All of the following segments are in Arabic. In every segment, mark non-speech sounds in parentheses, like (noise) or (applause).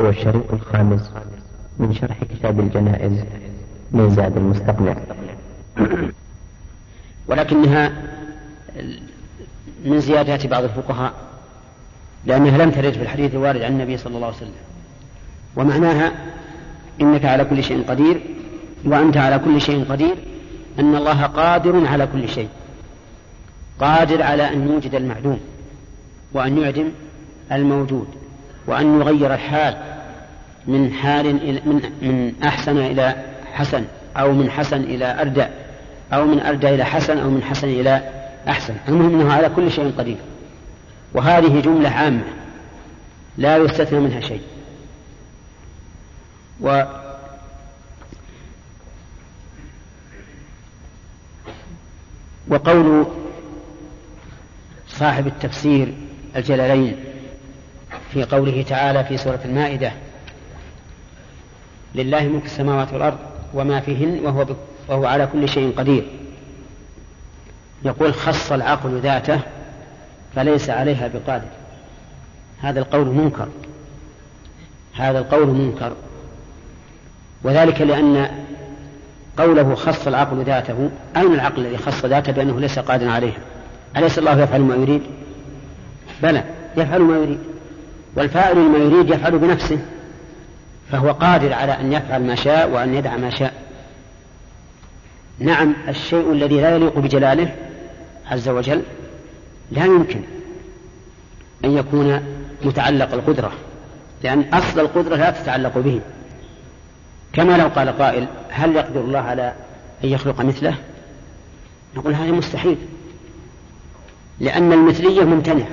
هو الشريط الخامس من شرح كتاب الجنائز من زاد المستقنع ولكنها من زيادات بعض الفقهاء لأنها لم ترد في الحديث الوارد عن النبي صلى الله عليه وسلم. ومعناها إنك على كل شيء قدير وأنت على كل شيء قدير أن الله قادر على كل شيء. قادر على أن يوجد المعدوم وأن يعدم الموجود وأن يغير الحال من حال إلى من, من أحسن إلى حسن أو من حسن إلى أردى أو من أردى إلى حسن أو من حسن إلى أحسن. المهم أنه على كل شيء قدير. وهذه جملة عامة لا يستثنى منها شيء. و وقول صاحب التفسير الجلالين في قوله تعالى في سورة المائدة لله ملك السماوات والأرض وما فيهن وهو, وهو على كل شيء قدير. يقول خص العقل ذاته فليس عليها بقادر. هذا القول منكر. هذا القول منكر. وذلك لأن قوله خص العقل ذاته أين العقل الذي خص ذاته بأنه ليس قادرا عليها؟ أليس الله يفعل ما يريد؟ بلى يفعل ما يريد. والفاعل ما يريد يفعل بنفسه. فهو قادر على أن يفعل ما شاء وأن يدع ما شاء. نعم الشيء الذي لا يليق بجلاله عز وجل لا يمكن أن يكون متعلق القدرة لأن أصل القدرة لا تتعلق به. كما لو قال قائل هل يقدر الله على أن يخلق مثله؟ نقول هذا مستحيل لأن المثلية ممتنعة.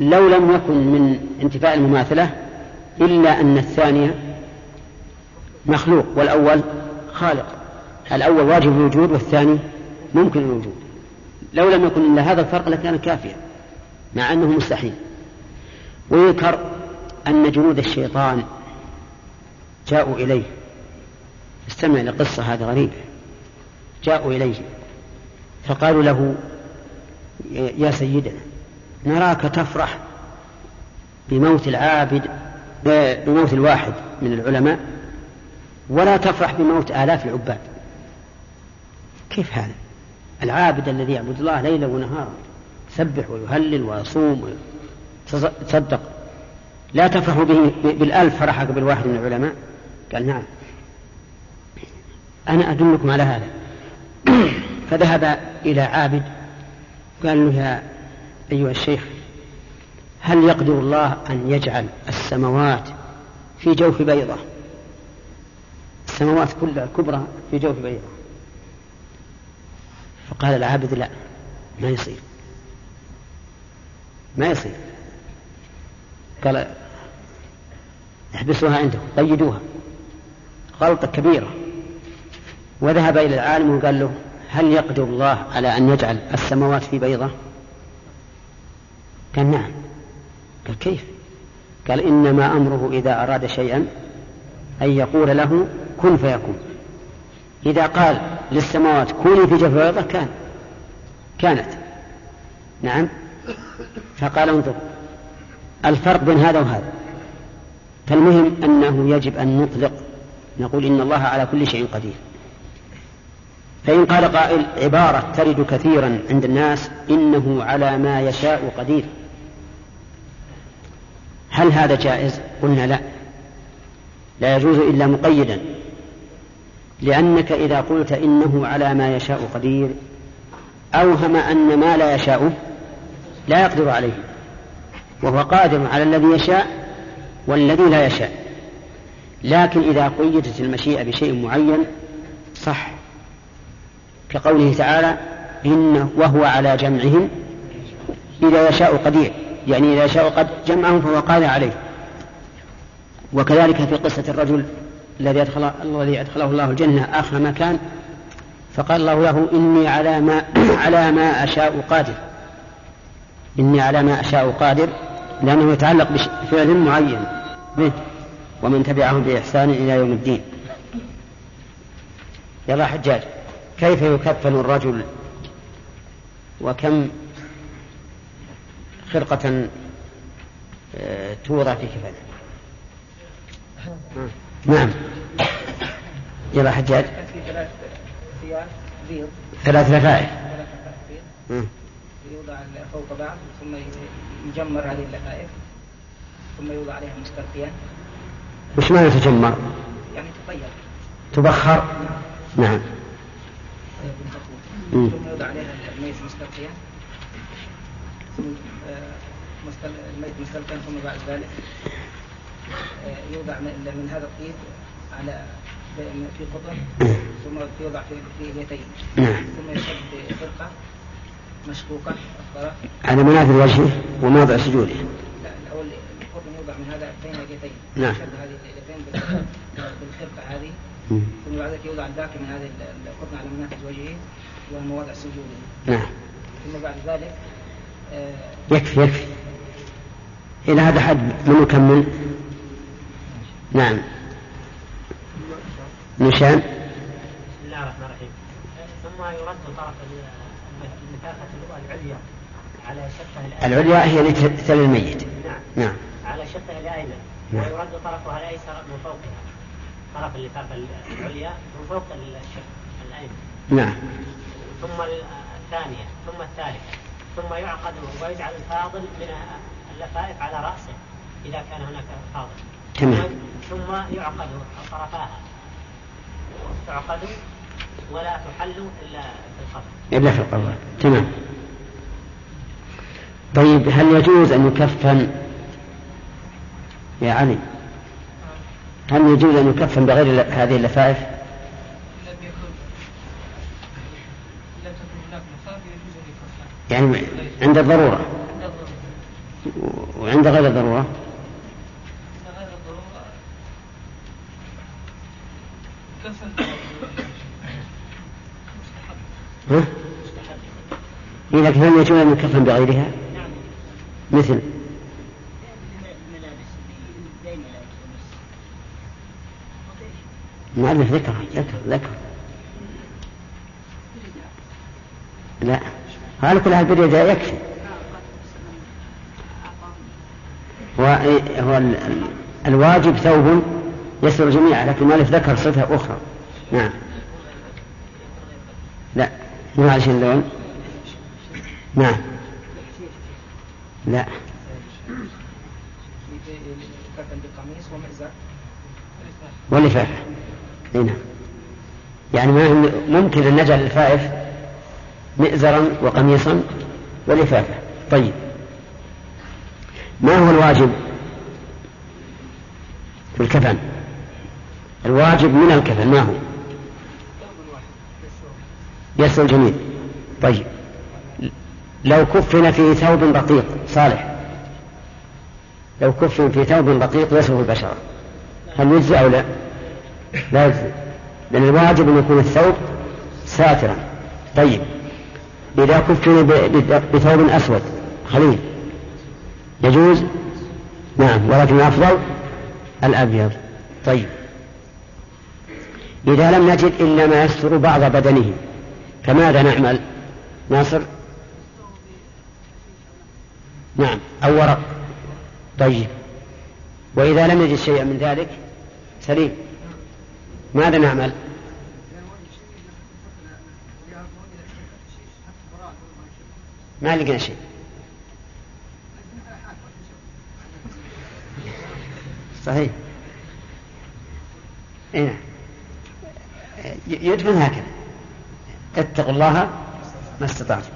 لو لم يكن من انتفاء المماثلة إلا أن الثانية مخلوق والأول خالق. الأول واجب الوجود والثاني ممكن الوجود. لو لم يكن إلا هذا الفرق لكان كافيا مع أنه مستحيل. ويذكر أن جنود الشيطان جاءوا إليه. استمع لقصة هذه غريبة. جاءوا إليه. فقالوا له يا سيدنا نراك تفرح بموت العابد بموت الواحد من العلماء ولا تفرح بموت آلاف العباد. كيف هذا؟ العابد الذي يعبد الله ليلا ونهارا يسبح ويهلل ويصوم ويتصدق. لا تفرح به بالألف فرحك بالواحد من العلماء؟ قال نعم. أنا أدلكم على هذا. (clears throat) فذهب إلى عابد قال له يا أيها الشيخ هل يقدر الله أن يجعل السماوات في جوف بيضة؟ السماوات كلها كبرى في جوف بيضة. فقال العابد لا ما يصير. ما يصير. قال احبسوها عندكم قيدوها غلطة كبيرة. وذهب إلى العالم وقال له هل يقدر الله على أن يجعل السماوات في بيضة؟ قال نعم. قال كيف؟ قال إنما أمره إذا أراد شيئا أن يقول له كن فيكون. إذا قال للسماوات كوني في بيضة كان كانت. نعم. فقال انظر الفرق بين هذا وهذا. فالمهم أنه يجب أن نطلق نقول إن الله على كل شيء قدير. فإن قال قائل عبارة ترد كثيرا عند الناس إنه على ما يشاء قدير. هل هذا جائز؟ قلنا لا. لا يجوز إلا مقيدا. لأنك إذا قلت إنه على ما يشاء قدير أوهم أن ما لا يشاء لا يقدر عليه. وهو قادر على الذي يشاء والذي لا يشاء. لكن إذا قيدت المشيئة بشيء معين صح. كقوله تعالى إنه وهو على جمعهم إذا يشاء قدير. يعني إذا يشاء قد جمعهم فهو قادر عليه. وكذلك في قصة الرجل الذي أدخل الذي أدخله الله الجنة آخر ما كان فقال الله له إني على ما (clears throat) على ما أشاء قادر. إني على ما أشاء قادر لأنه يتعلق بفعل معين ومن تبعهم بإحسان إلى يوم الدين. يلا حجاج كيف يكفن الرجل؟ وكم خرقة آه، توضع في كفن نعم. يلا حجاج ثلاث ثياب بيض ثلاث لفائف يوضع فوق بعض ثم يجمر هذه اللفائف ثم يوضع عليها مستلقيا وش معنى تجمر؟ يعني تطير. تبخر؟ نعم. ثم يوضع عليها الميت مستلقيا الميت مستلقيا ثم بعد ذلك آه، يوضع من هذا الطيب على في قطن ثم يوضع في اليتين نعم. ثم يشد بفرقه مشقوقه الطرف على منافذ وجهه وموضع سجوده. لا الأول القطن يوضع من هذا بين اليتين نعم. يشد هذه اليتين بالخرقة هذه ثم بعد ذلك يوضع الباقي من هذه القطن على منافذ وجهه ومواضع سجوده. نعم. ثم بعد ذلك آه يكفي يكفي. إلى هذا حد من يكمل؟ نعم. نشان بسم الله الرحمن الرحيم. ثم يرد طرف المسافة العليا على شفه العليا هي لتل الميت. نعم. نعم. على شفه الأيمن نعم. ويرد طرفها الأيسر من فوقها طرف اللفافة العليا من فوق الشف الأيمن نعم. ثم الثانية. ثم الثالثة. ثم يعقد ويجعل الفاضل من اللفائف على رأسه إذا كان هناك فاضل. تمام. ثم يعقد طرفاها. تعقد ولا تحل إلا في القبر. إلا في القبر. تمام. طيب هل يجوز أن يكفن يا علي؟ هل يجوز أن يكفن بغير هذه اللفائف؟ يعني عند الضرورة. وعند غير الضرورة. ها؟ لكن هل يجوز أن يكفن بغيرها؟ مثل. المؤلف ذكر ذكر ذكر. لا. هذا كل هذا يكفي هو الواجب ثوب يستر الجميع لكن المؤلف ذكر صفة أخرى. نعم. لا مو على اللون. نعم. لا. واللفافة هنا نعم. يعني ممكن أن نجعل الفائف مئزرا وقميصا ولفافة طيب. ما هو الواجب في الكفن؟ الواجب من الكفن ما هو؟ يسر الجميل. طيب. لو كفن في ثوب رقيق صالح. لو كفن في ثوب رقيق يسر البشرة. هل يجزي أو لا؟ لا يجزي لأن الواجب أن يكون الثوب ساترا. طيب. إذا كفن بثوب أسود. خليل. يجوز؟ نعم ولكن الأفضل الأبيض. طيب. إذا لم نجد إلا ما يستر بعض بدنه فماذا نعمل؟ ناصر؟ نعم أو ورق. طيب. وإذا لم نجد شيئا من ذلك سليم. ماذا نعمل؟ ما لقينا شيء. صحيح. إيه؟ يدفن هكذا. اتقوا الله ما استطعتم.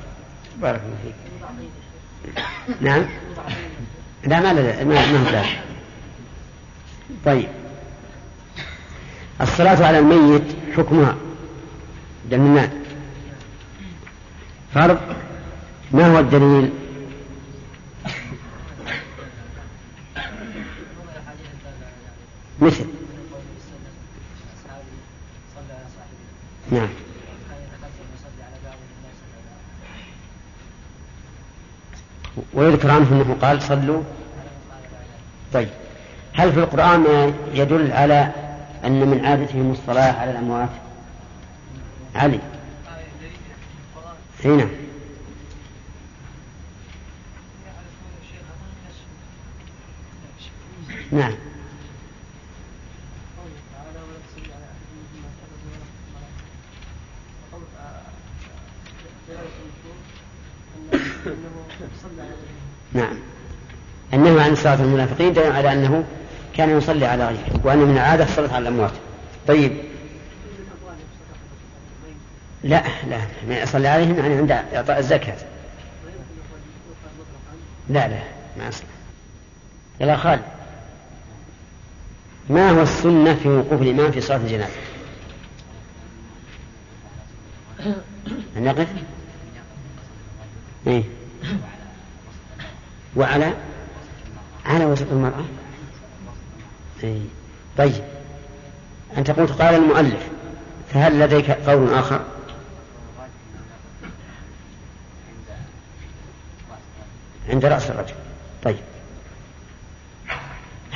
بارك الله فيك. نعم. لا ما لا ما ما طيب. الصلاة على الميت حكمها. دمنان فرض. ما هو الدليل؟ مثل. نعم. ويذكر عنه أنه قال صلوا. طيب. هل في القرآن ما يدل على أن من عادتهم الصلاة على الأموات؟ علي. هنا نعم. نعم. النهي عن صلاة المنافقين دليل على أنه كان يصلي على غيره وأن من العادة الصلاة على الأموات طيب. لا لا ما يصلي عليهم يعني عند إعطاء الزكاة. لا لا ما أصلا يلا خالد. ما هو السنة في وقوف الإمام في صلاة الجنازة؟ أن يقف إيه؟ وعلى؟ على وسط المرأة؟ إيه؟ طيب. أنت قلت قال المؤلف فهل لديك قول آخر؟ عند رأس الرجل. طيب.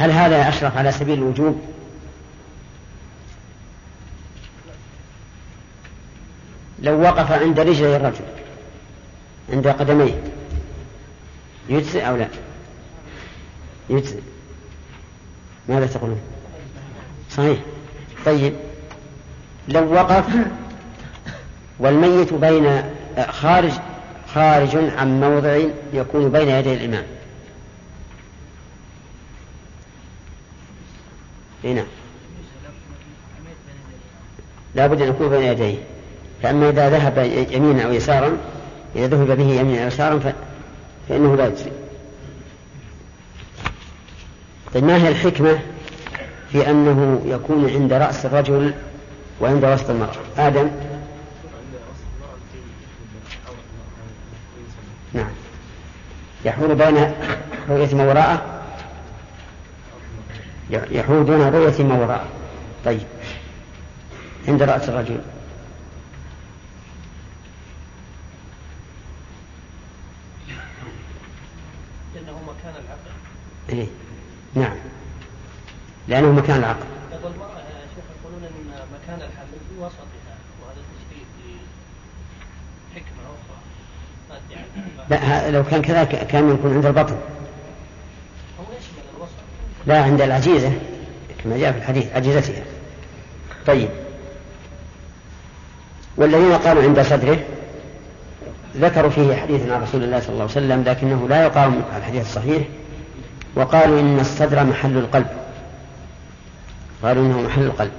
هل هذا أشرف على سبيل الوجوب؟ لو وقف عند رجلي الرجل عند قدميه يجزئ أو لا؟ يجزئ. ماذا تقولون؟ صحيح. طيب. لو وقف والميت بين خارج خارج عن موضع يكون بين يدي الإمام. هنا لا بد أن يكون بين يديه. فأما إذا ذهب يمينا أو يسارا إذا ذهب به يمينا أو يسارا فإنه لا يجزي. طيب ما هي الحكمة في أنه يكون عند رأس الرجل وعند وسط المرأة؟ آدم. نعم. يحول بين رؤية ما وراءه يحول دون رؤية ما وراءه. طيب. عند رأس الرجل. لأنه مكان العقل. إيه؟ نعم. لأنه مكان العقل. والمرأة يا شيخ يقولون أن مكان الحمل في وسطها وهذا تشريف لحكمة أخرى. لا لو كان كذلك كان يكون عند البطن. لا عند العجيزة كما جاء في الحديث عجيزتها. طيب. والذين قالوا عند صدره ذكروا فيه حديث عن رسول الله صلى الله عليه وسلم لكنه لا يقام على الحديث الصحيح وقالوا إن الصدر محل القلب. قالوا إنه محل القلب.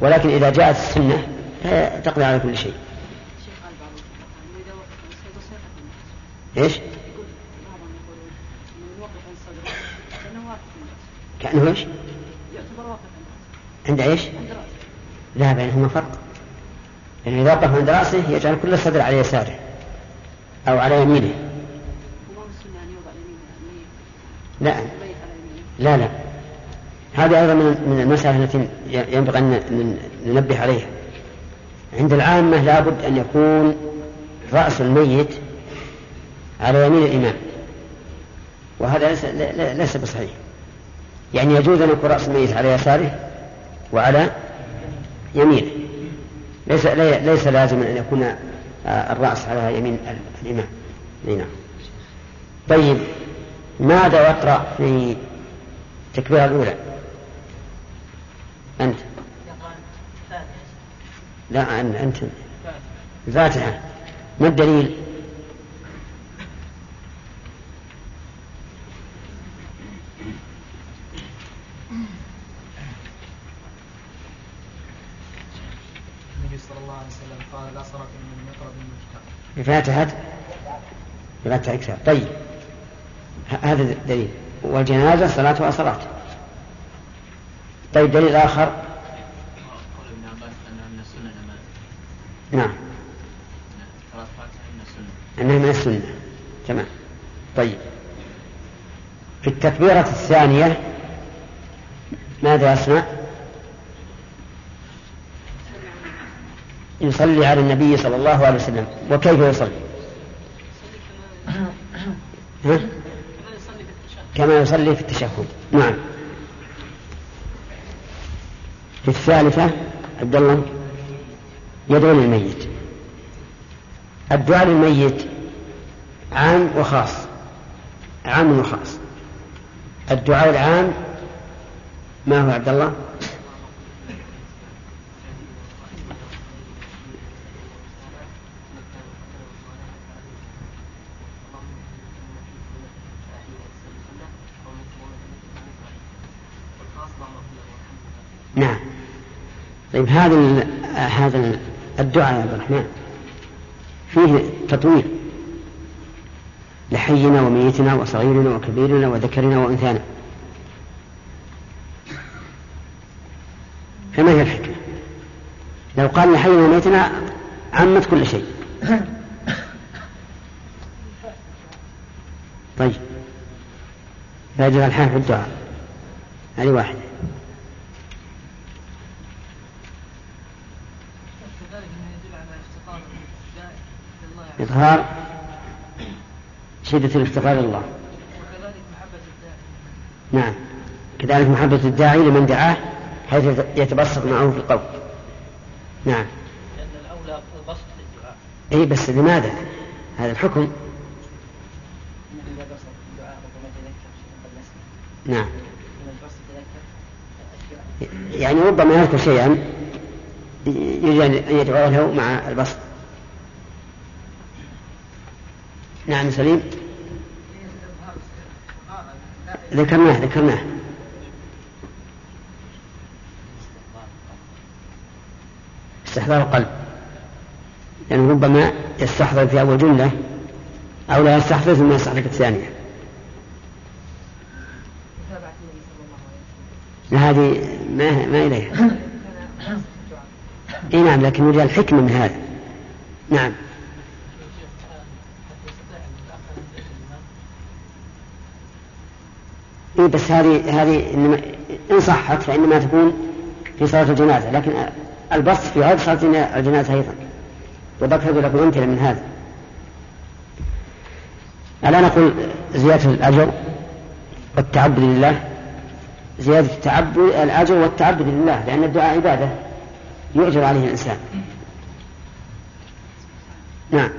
ولكن إذا جاءت السنة تقضي على كل شيء. إيش؟ كأنه إيش؟ عند إيش؟ لا بينهما فرق. لأنه إذا وقف عند رأسه يجعل كل الصدر على يساره أو على يمينه. لا لا لا. هذه أيضا من المسألة التي ينبغي أن ننبه عليها. عند العامة لابد أن يكون رأس الميت على يمين الإمام. وهذا ليس بصحيح. يعني يجوز أن يكون رأس الميت على يساره وعلى يمينه. ليس ليس لازم أن يكون آه، الرأس على يمين الإمام. نعم. طيب ماذا يقرأ في التكبيرة الأولى؟ أنت. لا أنت. الفاتحة ما الدليل؟ بفاتحة بفاتحة الكتاب طيب. هذا دليل والجنازة صلاتها صلاة طيب دليل آخر. نعم. أنها من السنة. تمام. طيب. في التكبيرة الثانية ماذا يصنع؟ يصلي على النبي صلى الله عليه وسلم. وكيف يصلي؟ ها؟ كما يصلي في التشهد. نعم. في الثالثة عبد الله يدعو للميت. الدعاء للميت عام وخاص. عام وخاص. الدعاء العام ما هو عبد الله؟ نعم طيب هذا هذا الدعاء يا عبد الرحمن. فيه تطويل لحينا وميتنا وصغيرنا وكبيرنا وذكرنا وأنثانا. فما هي الحكمة؟ لو قال لحينا وميتنا عمت كل شيء. طيب. فائدة الحال في الدعاء. هذه واحدة. إظهار شدة الافتقار إلى الله. نعم. كذلك محبة الداعي لمن دعاه حيث يتبسط معه في القول. نعم. لأن الأولى بسط الدعاء أي بس لماذا؟ هذا الحكم. نعم. يعني ربما يذكر شيئا يريد أن يدعو له مع البسط. نعم سليم. ذكرناه ذكرناه. استحضار القلب. لأنه يعني ربما يستحضر في أول جملة أو لا يستحضر ثم يستحضر الثانية. لا هذه ما ما إليها. (coughs) إي نعم لكن يريد الحكمة من هذا. نعم. إيه بس هذه هذه إنما إن صحت فإنما تكون في صلاة الجنازة لكن البسط في غير صلاة الجنازة أيضا. وذكرت لكم أمثلة من هذا. ألا نقول زيادة الأجر والتعبد لله؟ زيادة التعبد الأجر والتعبد لله لأن الدعاء عبادة يؤجر عليه الإنسان. نعم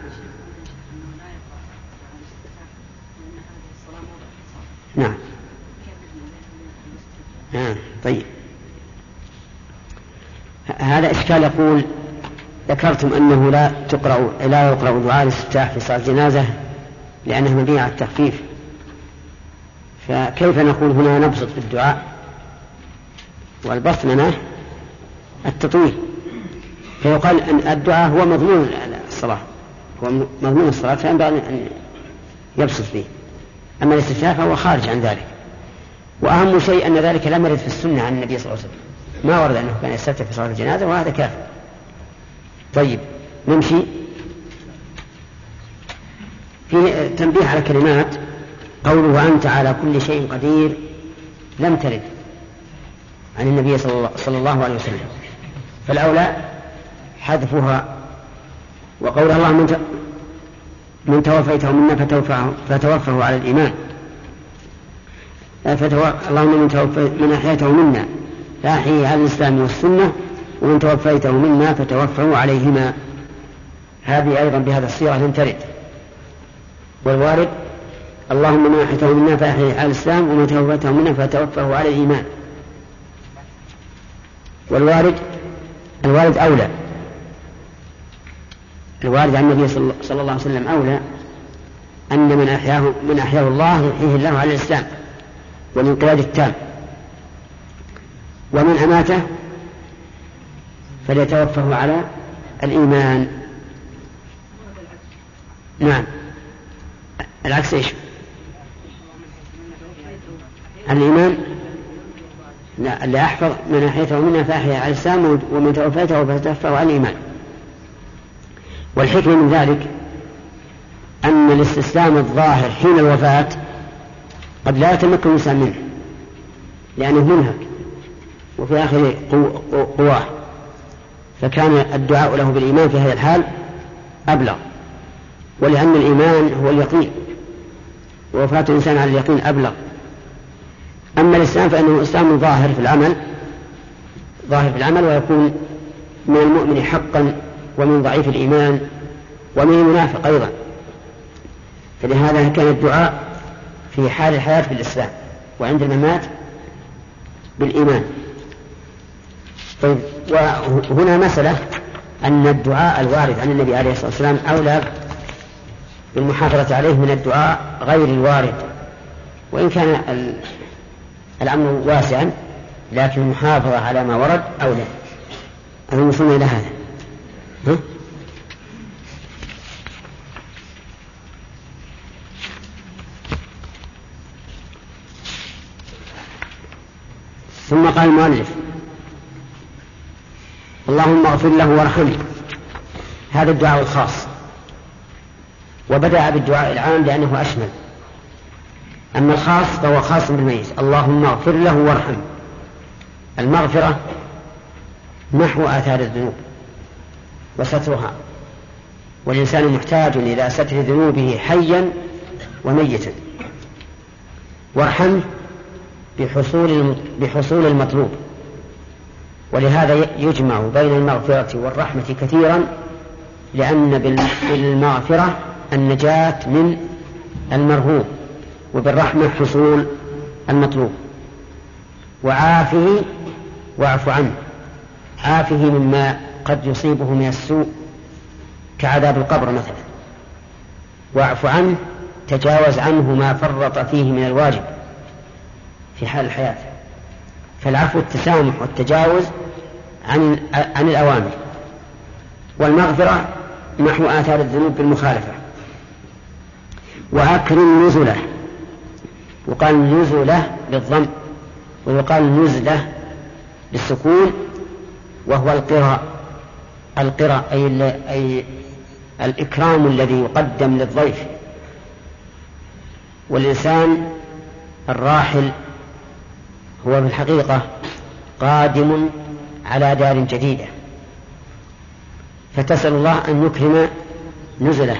آه طيب هذا إشكال يقول ذكرتم أنه لا تقرأ لا يقرأ دعاء الاستفتاح في صلاة الجنازة لأنه مبني على التخفيف. فكيف نقول هنا نبسط في الدعاء والبسط معناه التطويل. فيقال أن الدعاء هو مضمون الصلاة هو مضمون الصلاة فينبغي أن يبسط فيه. أما الاستفتاح فهو خارج عن ذلك. وأهم شيء أن ذلك لم يرد في السنة عن النبي صلى الله عليه وسلم. ما ورد أنه كان يستفتح في صلاة الجنازة وهذا كافر. طيب نمشي. في تنبيه على كلمات قوله وأنت على كل شيء قدير لم ترد عن النبي صلى الله عليه وسلم. فالأولى حذفها وقول الله من من توفيته منا فتوفاه, فتوفه على الإيمان. اللهم من, توفي من أحييته منا. فأحيي على الإسلام والسنة ومن توفيته منا فتوفه عليهما. هذه أيضا بهذا الصيغة لم ترد والوارد اللهم من أحيته منا فأحيي على الإسلام ومن توفيته منا فتوفه على الإيمان والوارد الوارد أولى. الوارد عن النبي صلى الله عليه وسلم أولى أن من أحياه من أحياه الله يحييه الله على الإسلام والانقياد التام. ومن أماته فليتوفه على الإيمان. نعم. العكس إيش؟ الإيمان؟ لا اللي أحفظ من أحيته منا فأحيا على الإسلام ومن توفيته فتوفاه على الإيمان. والحكمة من ذلك أن الاستسلام الظاهر حين الوفاة قد لا يتمكن الإنسان منه لأنه منهك. وفي آخر قواه. فكان الدعاء له بالإيمان في هذا الحال أبلغ ولأن الإيمان هو اليقين ووفاة الإنسان على اليقين أبلغ. أما الإسلام فإنه إسلام ظاهر في العمل ظاهر في العمل ويكون من المؤمن حقا ومن ضعيف الإيمان ومن المنافق أيضا. فلهذا كان الدعاء في حال الحياة في الإسلام وعند الممات بالإيمان. طيب وهنا مسألة أن الدعاء الوارد عن النبي عليه الصلاة والسلام أولى بالمحافظة عليه من الدعاء غير الوارد. وإن كان الأمر واسعا لكن المحافظة على ما ورد أولى. أظن وصلنا إلى هذا. ها؟ ثم قال المؤلف اللهم اغفر له وارحمه. هذا الدعاء الخاص. وبدأ بالدعاء العام لأنه أشمل. أما الخاص فهو خاص بالميت. اللهم اغفر له وارحمه. المغفرة محو آثار الذنوب وسترها. والإنسان محتاج إلى ستر ذنوبه حيا وميتا. وارحمه بحصول بحصول المطلوب. ولهذا يجمع بين المغفرة والرحمة كثيرا لأن بالمغفرة النجاة من المرهوب وبالرحمة حصول المطلوب. وعافه واعف عنه. عافه مما قد يصيبه من السوء كعذاب القبر مثلا. واعف عنه تجاوز عنه ما فرط فيه من الواجب في حال الحياة. فالعفو التسامح والتجاوز عن عن الأوامر والمغفرة محو آثار الذنوب بالمخالفة وأكرم نزله يقال نزله بالضم ويقال نزله بالسكون وهو القراء القراء أي, أي الإكرام الذي يقدم للضيف والإنسان الراحل هو في الحقيقة قادم على دار جديدة. فتسأل الله أن يكرم نزله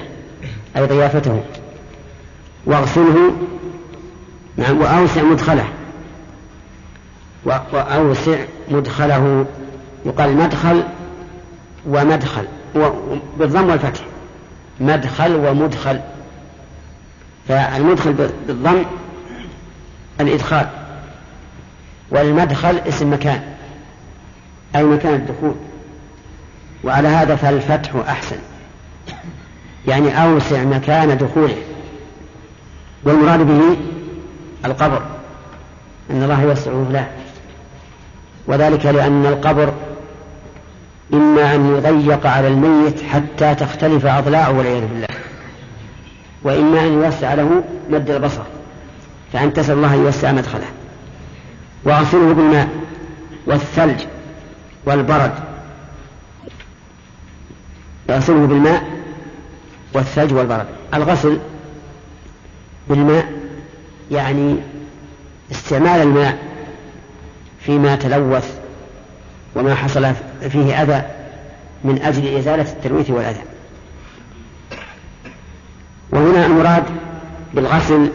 أي ضيافته. واغسله نعم وأوسع مدخله. وأوسع مدخله. يقال مدخل ومدخل بالضم والفتح. مدخل ومدخل. فالمدخل بالضم الإدخال. والمدخل اسم مكان. أي مكان الدخول. وعلى هذا فالفتح أحسن. يعني أوسع مكان دخوله. والمراد به القبر. أن الله يوسعه له. وذلك لأن القبر إما أن يضيق على الميت حتى تختلف أضلاعه والعياذ بالله. وإما أن يوسع له مد البصر. فأن تسأل الله أن يوسع مدخله. وأغسله بالماء والثلج والبرد. يغسله بالماء والثلج والبرد. الغسل بالماء يعني استعمال الماء فيما تلوث وما حصل فيه أذى من أجل إزالة التلويث والأذى. وهنا المراد بالغسل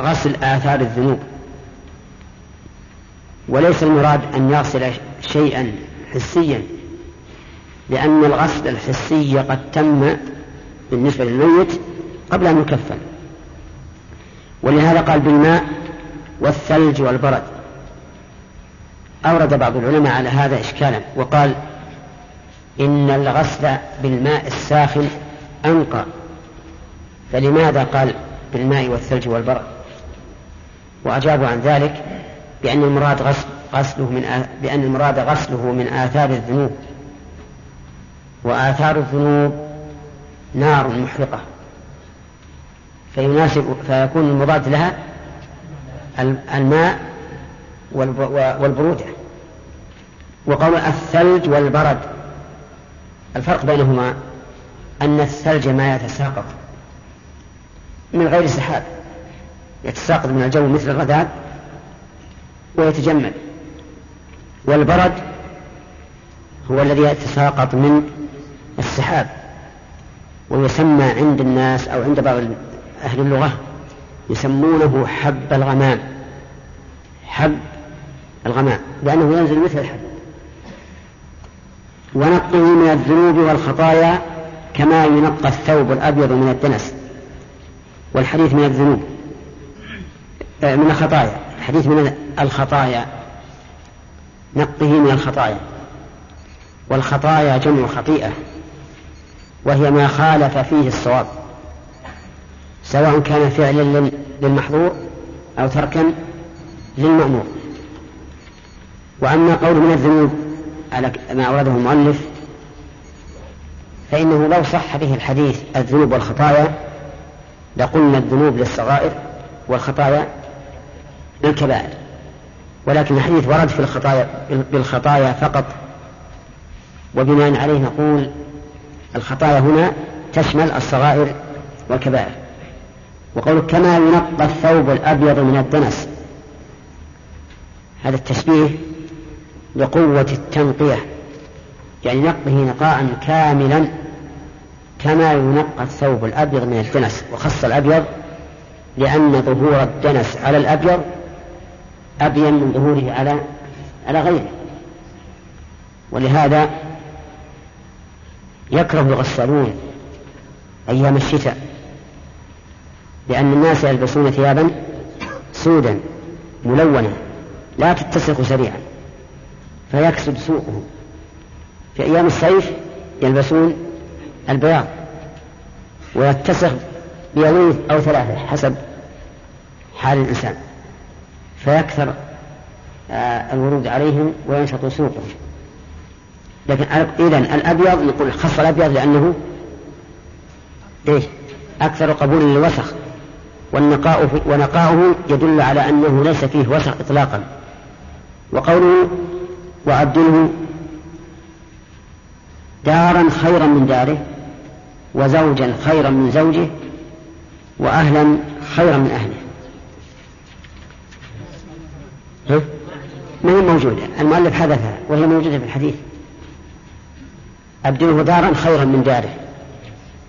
غسل آثار الذنوب. وليس المراد أن يغسل شيئا حسيا لأن الغسل الحسي قد تم بالنسبة للميت قبل أن يكفن ولهذا قال بالماء والثلج والبرد. أورد بعض العلماء على هذا إشكالا وقال إن الغسل بالماء الساخن أنقى. فلماذا قال بالماء والثلج والبرد؟ وأجابوا عن ذلك بأن المراد غسل غسله من بأن المراد غسله من آثار الذنوب. وآثار الذنوب نار محرقة. فيناسب فيكون المضاد لها الماء والبرودة. وقول الثلج والبرد. الفرق بينهما أن الثلج ما يتساقط. من غير سحاب. يتساقط من الجو مثل الرذاذ ويتجمد. والبرد هو الذي يتساقط من السحاب ويسمى عند الناس أو عند بعض أهل اللغة يسمونه حب الغمام. حب الغمام لأنه ينزل مثل الحب. ونقه من الذنوب والخطايا كما ينقى الثوب الأبيض من الدنس. والحديث من الذنوب آه، من الخطايا. حديث من الخطايا. نقه من الخطايا. والخطايا جمع خطيئة وهي ما خالف فيه الصواب سواء كان فعلا للمحظور أو تركا للمأمور. وأما قول من الذنوب على ما أورده المؤلف فإنه لو صح به الحديث الذنوب والخطايا لقلنا الذنوب للصغائر والخطايا للكبائر. ولكن الحديث ورد في الخطايا بالخطايا فقط. وبناء عليه نقول الخطايا هنا تشمل الصغائر والكبائر. وقول كما ينقى الثوب الأبيض من الدنس. هذا التشبيه لقوة التنقية. يعني نقه نقاء كاملا كما ينقى الثوب الأبيض من الدنس. وخص الأبيض لأن ظهور الدنس على الأبيض أبين من ظهوره على على غيره. ولهذا يكره الغسالون أيام الشتاء لأن الناس يلبسون ثيابا سودا ملونة لا تتسخ سريعا فيكسد سوقهم في أيام الصيف يلبسون البياض ويتسخ بيومين أو ثلاثة حسب حال الإنسان. فيكثر آه، الورود عليهم وينشط سوقهم لكن إذا الأبيض يقول خص الأبيض لأنه إيش؟ أكثر قبول للوسخ. والنقاء ونقاؤه يدل على أنه ليس فيه وسخ إطلاقا. وقوله وعدله دارا خيرا من داره وزوجا خيرا من زوجه وأهلا خيرا من أهله؟ ما هي موجودة؟ المؤلف حذفها وهي موجودة في الحديث. أبدله دارا خيرا من داره.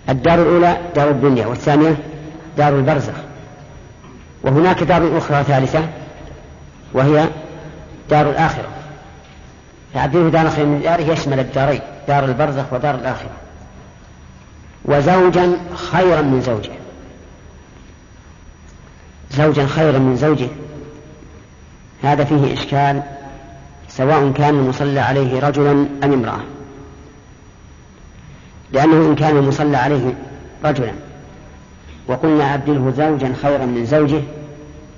الدار الأولى دار الدنيا والثانية دار البرزخ. وهناك دار أخرى ثالثة وهي دار الآخرة. تعبير دار خير من داره يشمل الدارين دار البرزخ ودار الآخرة. وزوجا خيرا من زوجه. زوجا خيرا من زوجه. هذا فيه إشكال سواء كان المصلى عليه رجلا أم امرأة. لأنه إن كان المصلى عليه رجلا وقلنا أبدله زوجا خيرا من زوجه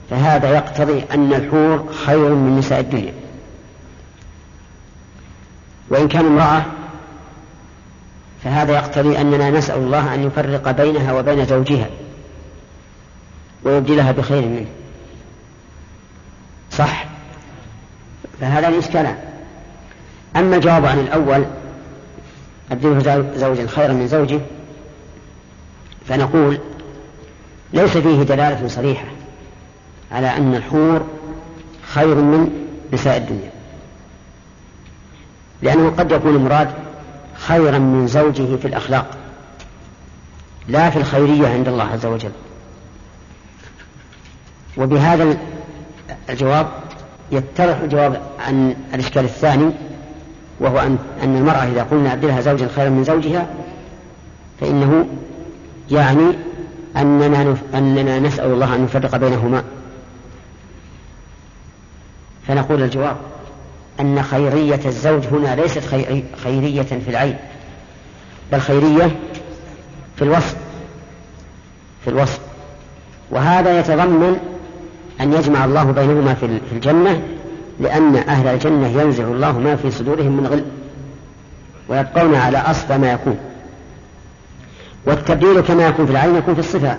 فهذا يقتضي أن الحور خير من نساء الدنيا. وإن كان امرأة فهذا يقتضي أننا نسأل الله أن يفرق بينها وبين زوجها ويبدلها بخير منه. صح؟ فهذا الإشكالان أما الجواب عن الأول أبدله زوجا خيرا من زوجه فنقول ليس فيه دلالة صريحة على أن الحور خير من نساء الدنيا. لأنه قد يكون المراد خيرا من زوجه في الأخلاق لا في الخيرية عند الله عز وجل. وبهذا الجواب يتضح الجواب عن الإشكال الثاني وهو أن أن المرأة إذا قلنا أبدلها زوجا خيرا من زوجها فإنه يعني أننا أننا نسأل الله أن يفرق بينهما. فنقول الجواب أن خيرية الزوج هنا ليست خيرية في العين بل خيرية في الوصف في الوصف. وهذا يتضمن أن يجمع الله بينهما في الجنة لأن أهل الجنة ينزع الله ما في صدورهم من غل ويبقون على أصل ما يكون. والتبديل كما يكون في العين يكون في الصفة.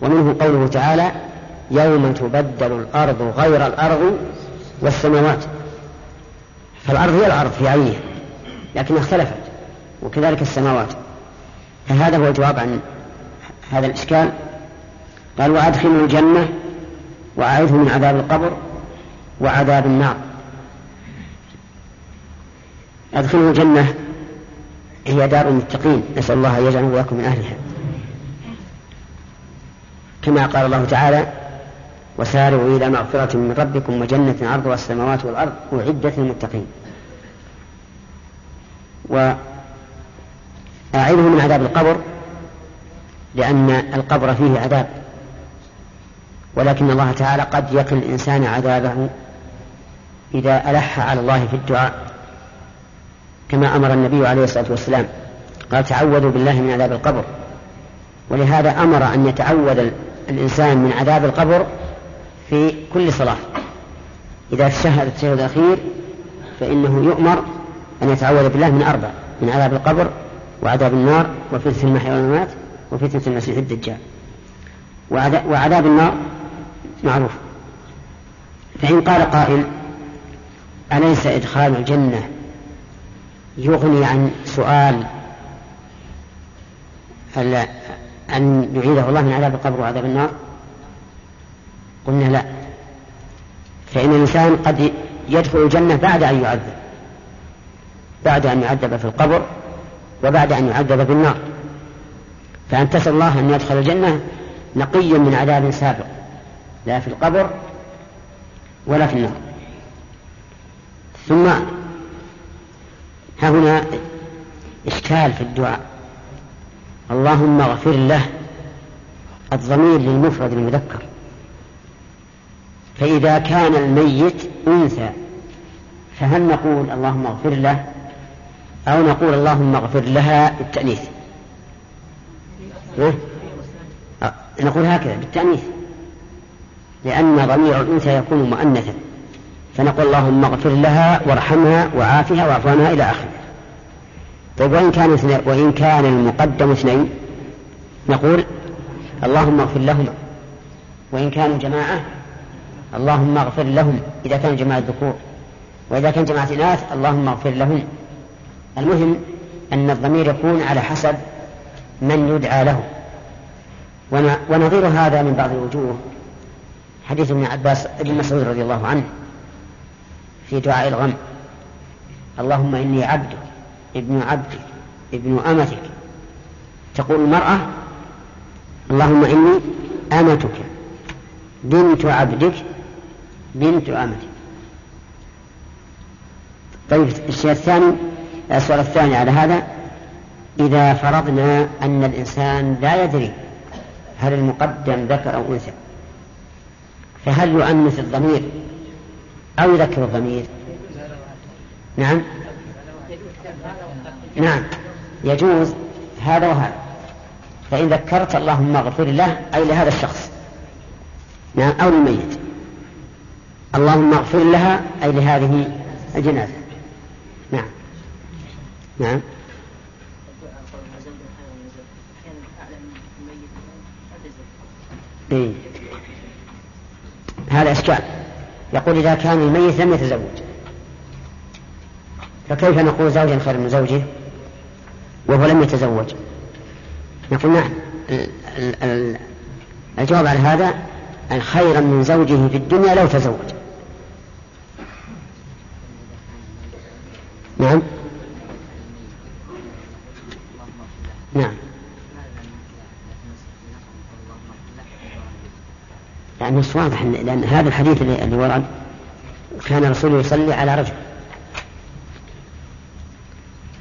ومنه قوله تعالى يوم تبدل الأرض غير الأرض والسماوات. فالأرض هي الأرض في عينها لكن اختلفت وكذلك السماوات. فهذا هو الجواب عن هذا الإشكال. قال وأدخلوا الجنة وأعذه من عذاب القبر وعذاب النار. أدخلوا الجنة هي دار المتقين. نسأل الله أن يجعلنا وإياكم من أهلها. كما قال الله تعالى وسارعوا إلى مغفرة من ربكم وجنة عرضها السماوات والأرض أعدت للمتقين. وأعيده من عذاب القبر لأن القبر فيه عذاب. ولكن الله تعالى قد يقي الإنسان عذابه إذا ألح على الله في الدعاء كما أمر النبي عليه الصلاة والسلام. قال تعوذوا بالله من عذاب القبر. ولهذا أمر أن يتعوذ الإنسان من عذاب القبر في كل صلاة. إذا تشهد التشهد الأخير فإنه يؤمر أن يتعوذ بالله من أربع من عذاب القبر وعذاب النار وفتنة المحيا والممات وفتنة المسيح الدجال. وعذاب النار معروف. فإن قال قائل أليس إدخال الجنة يغني عن سؤال أن يعيده الله من عذاب القبر وعذاب النار؟ قلنا لا. فإن الإنسان قد يدخل الجنة بعد أن يعذب بعد أن يعذب في القبر وبعد أن يعذب في النار. فأن تسأل الله أن يدخل الجنة نقيا من عذاب سابق. لا في القبر ولا في النار. ثم ها هنا إشكال في الدعاء. اللهم اغفر له الضمير للمفرد المذكر. فإذا كان الميت أنثى فهل نقول اللهم اغفر له أو نقول اللهم اغفر لها بالتأنيث؟ نقول هكذا بالتأنيث. لأن ضمير الأنثى يكون مؤنثا. فنقول اللهم اغفر لها وارحمها وعافها واعف عنها إلى آخره. طيب وإن كان وإن كان المقدم اثنين نقول اللهم اغفر لهما وإن كانوا جماعة اللهم اغفر لهم. إذا كانوا جماعة ذكور وإذا كان جماعة إناث اللهم اغفر لهم. المهم أن الضمير يكون على حسب من يدعى له. ونظير هذا من بعض الوجوه. حديث ابن عباس ابن مسعود رضي الله عنه في دعاء الغم. اللهم إني عبدك ابن عبدك ابن أمتك. تقول المرأة اللهم إني أمتك بنت عبدك بنت أمتك. طيب الشيء الثاني السؤال الثاني على هذا إذا فرضنا أن الإنسان لا يدري هل المقدم ذكر أو أنثى فهل يؤنث الضمير أو يذكر الضمير؟ نعم. نعم. يجوز هذا وهذا. فإن ذكرت اللهم اغفر له أي لهذا الشخص. نعم. أو للميت. اللهم اغفر لها أي لهذه الجنازة. نعم. نعم. إيه؟ هذا إشكال. يقول إذا كان الميت لم يتزوج. فكيف نقول زوجا خير من زوجه وهو لم يتزوج؟ نقول نعم. الجواب على هذا أن خيرا من زوجه في الدنيا لو تزوج. نعم. نعم. يعني مش واضح لأن هذا الحديث اللي ورد كان الرسول يصلي على رجل.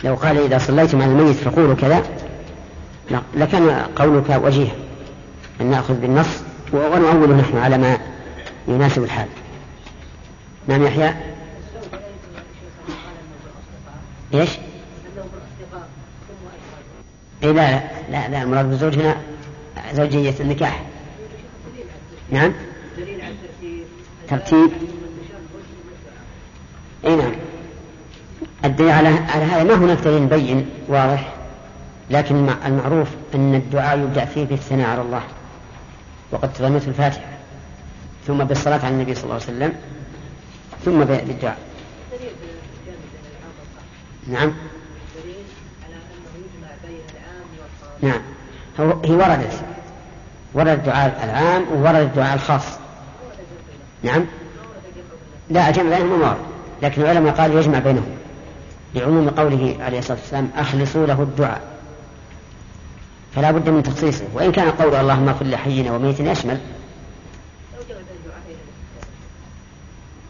لو قال إذا صليتم على الميت فقولوا كذا لكان قولك وجيه. أن نأخذ بالنص ونؤول نحن على ما يناسب الحال. نعم يحيى؟ إيش؟ اي لا لا, لا المراد بالزوج هنا زوجية النكاح. نعم. ترتيب. إي نعم. الدليل على هذا ما هناك دليل بين واضح لكن المعروف أن الدعاء يبدأ فيه بالثناء على الله وقد تضمنت الفاتحة ثم بالصلاة على النبي صلى الله عليه وسلم ثم بالدعاء. نعم. نعم. هي وردت. ورد الدعاء العام وورد الدعاء الخاص. نعم. لا جمع بينهما ورد لكن العلماء قالوا يجمع بينهم. لعموم قوله عليه الصلاة والسلام أخلصوا له الدعاء. فلا بد من تخصيصه. وإن كان قول اللهم اغفر لحينا وميتنا يشمل.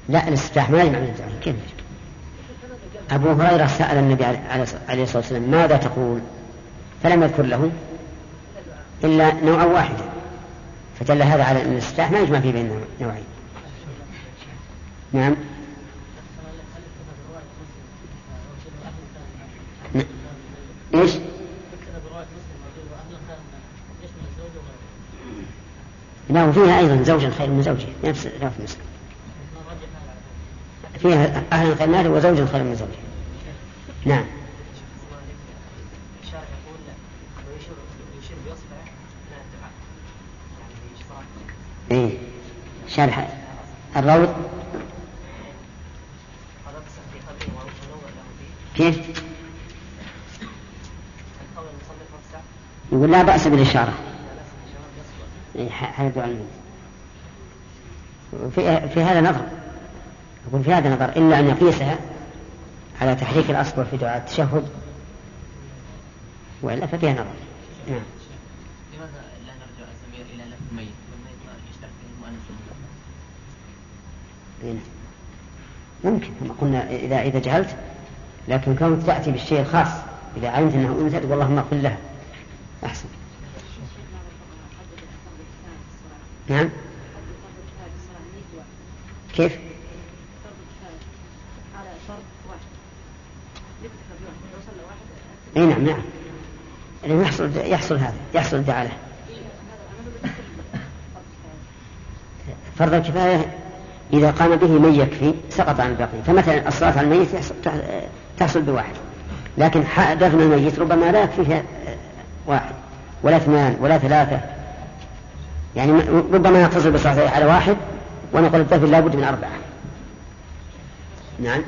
لا الاستفتاح ما يجمع من الدعاء. كيف؟ أبو هريرة سأل النبي عليه الصلاة والسلام ماذا تقول؟ فلم يذكر له إلا نوعا واحدا. فدل هذا على أن الاستفتاح ما يجمع فيه بين نوعين. نعم. إيش؟ لا وفيها أيضا زوجا خير من زوجه نفس نفس المسألة فيها أهل خير من وزوج خير من زوجه. نعم. إيه؟ شرح الروض. كيف؟ يقول لا بأس بالإشارة. إيه دعاء الميت في, في هذا نظر. يقول في هذا نظر إلا أن يقيسها على تحريك الأصبع في دعاء التشهد. وإلا ففيها نظر. نعم لماذا لا نرجع الزمير إلى لف الميت والميت يشترك فيه المؤنث ممكن. كما قلنا إذا إذا جهلت لكن كونك تأتي بالشيء الخاص إذا علمت أنه أنثى تقول اللهم اغفر لها. أحسن. نعم. كيف؟ إي نعم نعم. يعني يحصل يحصل هذا يحصل الدعاء له. فرض الكفاية إذا قام به من يكفي سقط عن الباقي فمثلا الصلاة على الميت تحصل بواحد. لكن دفن الميت ربما لا يكفي فيها واحد. ولا اثنان ولا ثلاثة. يعني ربما نقتصر بالصلاة على واحد ونقول الدفن لابد من أربعة. نعم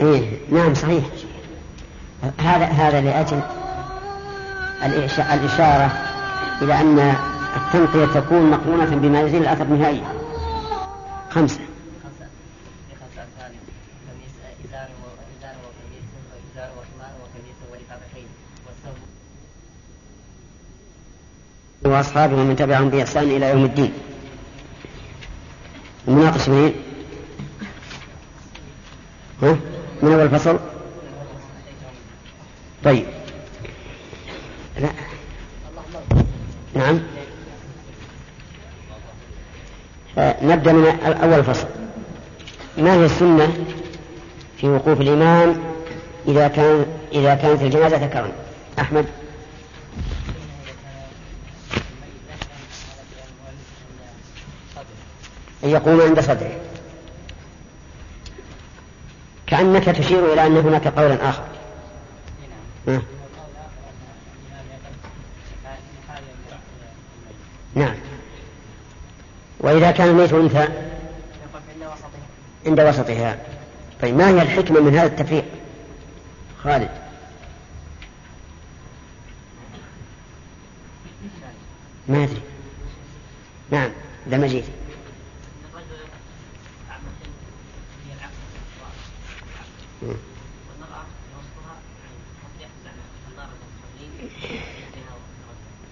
إيه نعم صحيح هذا لأجل الإشارة إلى أن التنقية تكون مقرونة بما يزيل الأثر نهائيا خمسة وأصحابه ومن تبعهم بإحسان إلى يوم الدين المناقش منين؟ ها؟ من أول فصل؟ طيب لا نعم آه، نبدأ من أول فصل ما هي السنة في وقوف الإمام إذا كان إذا كانت الجنازة ذكرا أحمد. أن يقوم عند صدره. كأنك تشير إلى أن هناك قولا آخر نعم كان الميت أنثى عند وسطها. طيب ما هي الحكمة من هذا التفريق؟ خالد. ما أدري. نعم ده مجيد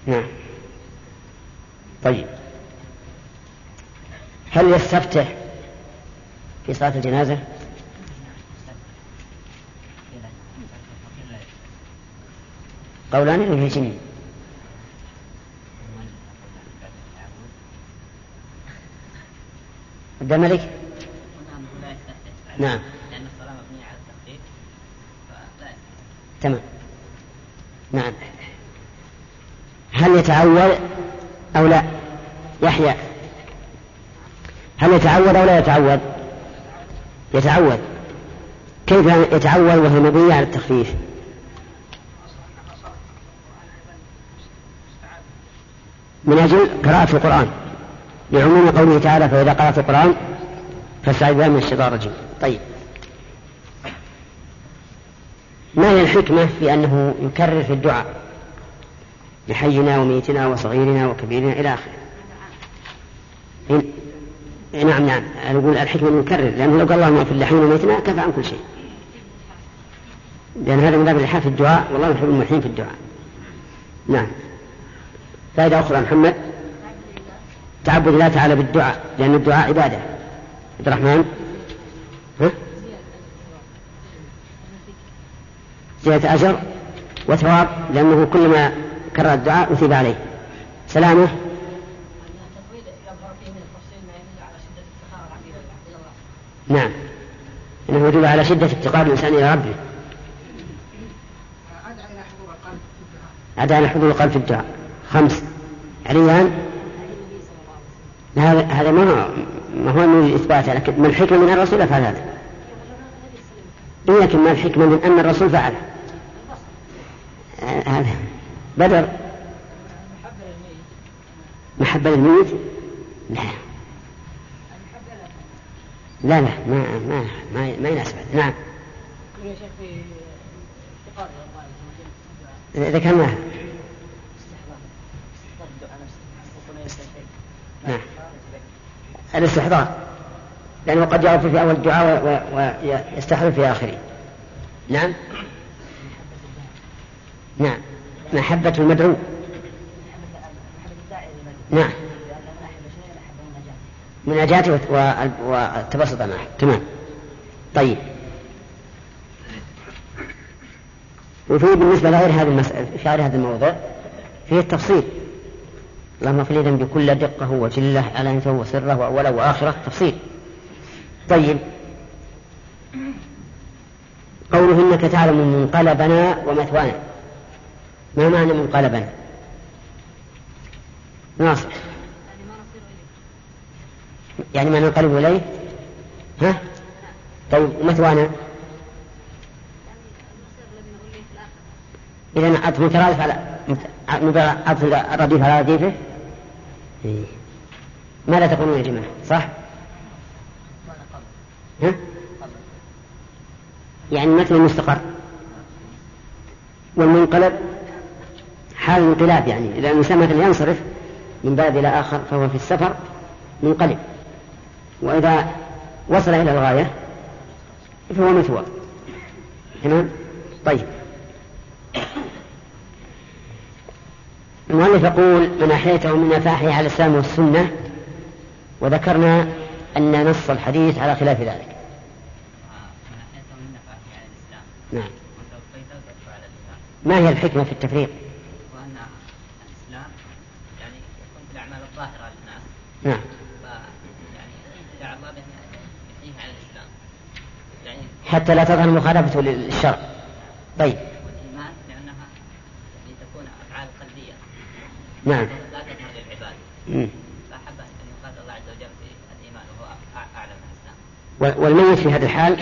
نعم. طيب. هل يستفتح في صلاة الجنازة؟ قولان للهشمي عبد الملك؟ نعم. لأن الصلاة مبنية على تمام. نعم. هل يتعود أو لا؟ يحيى. هل يتعود أو لا يتعود؟ يتعود. كيف يتعود وهي مبنية على التخفيف؟ من أجل قراءة القرآن. لعموم قوله تعالى فإذا قرأت القرآن فاستعذ من الشيطان الرجيم. طيب. ما هي الحكمة في أنه يكرر في الدعاء؟ لحينا وميتنا وصغيرنا وكبيرنا إلى آخره. نعم نعم. أقول الحكمة أن يكرر لأنه لو قال اللهم اغفر لحينا وميتنا كفى عن كل شيء. لأن هذا من باب الإلحاح في الدعاء والله يحب الملحين في الدعاء. نعم. فائدة أخرى محمد. تعبد الله تعالى بالدعاء لأن الدعاء عبادة. عبد الرحمن؟ ها؟ زيادة أجر وثواب لأنه كلما كرر الدعاء أثيب عليه. سلامة. نعم. إنه يدل على شدة افتقار الإنسان إلى ربه. عدا إلى حضور القلب في الدعاء. خمس. عليان. هذا هذا ما هو ما هو من الاثبات لكن ما الحكمه من الرسول فعل هذا. لكن ما الحكمه من أن الرسول فعله هذا. بدر. محبة للميت. لا لا لا ما ما ما, ما يناسب نعم. ذكرناها نعم. الاستحضار. لأنه قد يعرف في أول الدعاء ويستحضر في آخره. نعم. نعم. محبة المدعو. نعم. مناجاته والتبسط معه. تمام. طيب. وفيه بالنسبة لغير هذه المسألة في غير هذا الموضوع فيه التفصيل. اللهم لي بكل دقة وجلة علانيته وسره وأوله وآخره. تفصيل. طيب. قوله إنك تعلم منقلبنا ومثوانا. ما معنى منقلبا ناصر. يعني ما ننقلب إليه؟ ها؟ طيب ومثوانا إذا عطف مترادف على عطف الرديف على رديفه إيه. ماذا تقولون يا جماعة؟ صح؟ ها؟ يعني مثل مستقر. والمنقلب حال الانقلاب يعني. إذا الإنسان مثلا ينصرف من بلد إلى آخر فهو في السفر منقلب. وإذا وصل إلى الغاية فهو مثوى تمام؟ طيب. المؤلف يقول من أحييته من نفاحه على الإسلام والسنة وذكرنا أن نص الحديث على خلاف ذلك. نعم. ما هي الحكمة في التفريق؟ نعم يعني الله على الإسلام يعني حتى لا تظهر مخالفته للشرع. طيب. نعم. لا تظهر للعباد فأحب أن الله عز وجل في الإيمان وهو والميت في هذا الحال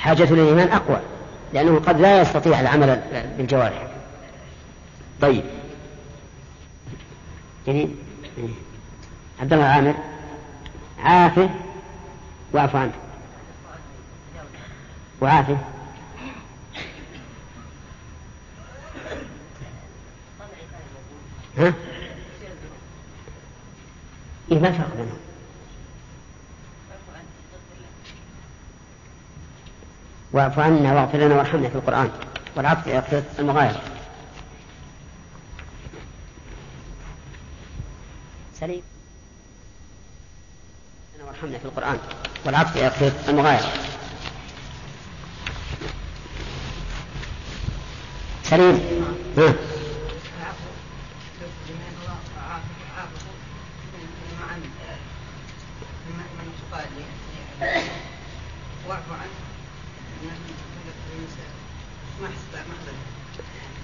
حاجة للإيمان أقوى لأنه قد لا يستطيع العمل بالجوارح. طيب. يعني عبد الله عامر عافه واعف عنه. وعافه ها؟ إيه ما الفرق بينهم؟ واعف عنا واغفر لنا وارحمنا في القرآن. والعطف يقتضي المغايرة سليم. وارحمنا في القرآن. والعطف يقتضي المغايرة سليم ها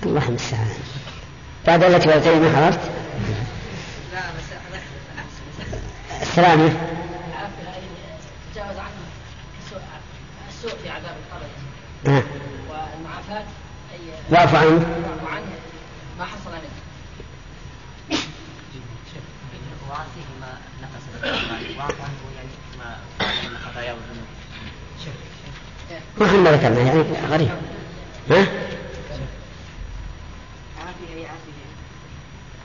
الله المستعان. بعد التي ولتين ما حضرت؟ لا بس السلامة تجاوز عنه السوء في عذاب القبر نعم والمعافاة أي واعف عنه واعف عنه ما حصل منه وعافيه ما نقص واعف عنه يعني ما من خطاياه والذنوب ما إحنا ذكرنا يعني غريب ها؟ عافيه هي عافيه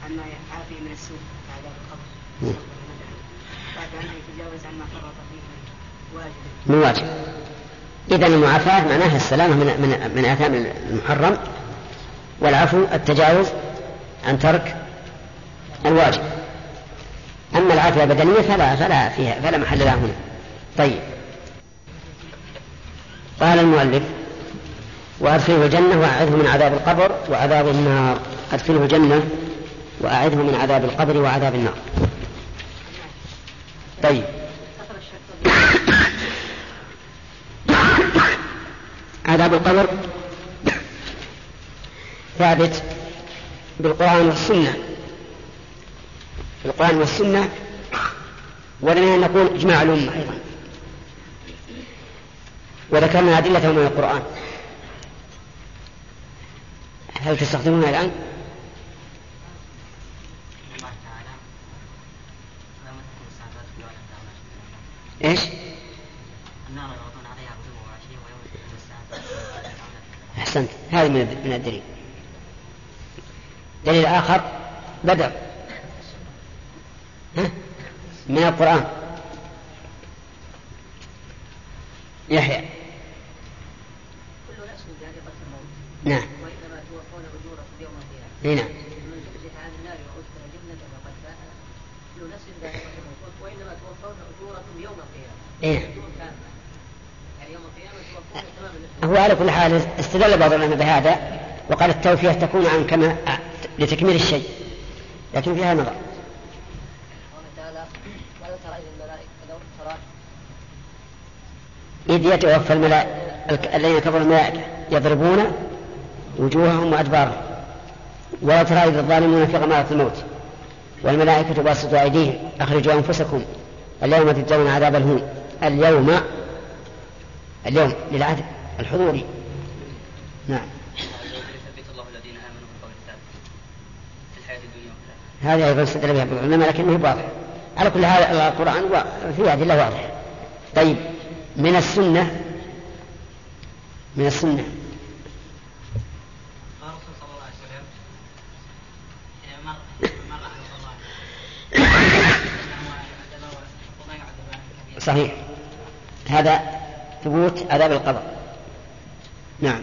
عما عافيه من السوء في عذاب القبر بعد ان يتجاوز عما فرط فيه من واجب إذا المعافاة معناها السلامة من من من آثام المحرم والعفو التجاوز عن ترك الواجب. العافية البدنية فلا فلا فيها فلا محل لها هنا. طيب. قال المؤلف وأدخله الجنة وأعذه من عذاب القبر وعذاب النار. أدخله الجنة وأعذه من عذاب القبر وعذاب النار طيب عذاب القبر ثابت بالقرآن والسنة. بالقرآن والسنة ولنا أن نقول إجماع الأمة أيضا. وذكرنا أدلته من القرآن. هل تستخدمونها الآن؟ إيش؟ أحسنت. هذا من الدليل. دليل آخر بدر؟ من القرآن. يحيى. نعم. يوم القيامة نعم. وإنما توفون يوم القيامة نعم يعني يوم القيامة هو على كل حال استدل بعض العلماء بهذا وقال التوفية تكون عن كما لتكميل الشيء لكن فيها نظر إذ يتوفى الملائكة الذين كفروا الملائكة يضربون وجوههم وأدبارهم. ولا ترى إذ الظالمون في غمارة الموت والملائكة باسطوا أيديهم أخرجوا أنفسكم اليوم تجزون عذاب الهون. اليوم اليوم للعدل الحضوري. نعم. هذه أيضا استدل بها العلماء لكنه واضح على كل حال القرآن فيه أدلة واضحة طيب من السنة؟ من السنة. صحيح. هذا ثبوت عذاب القبر. نعم.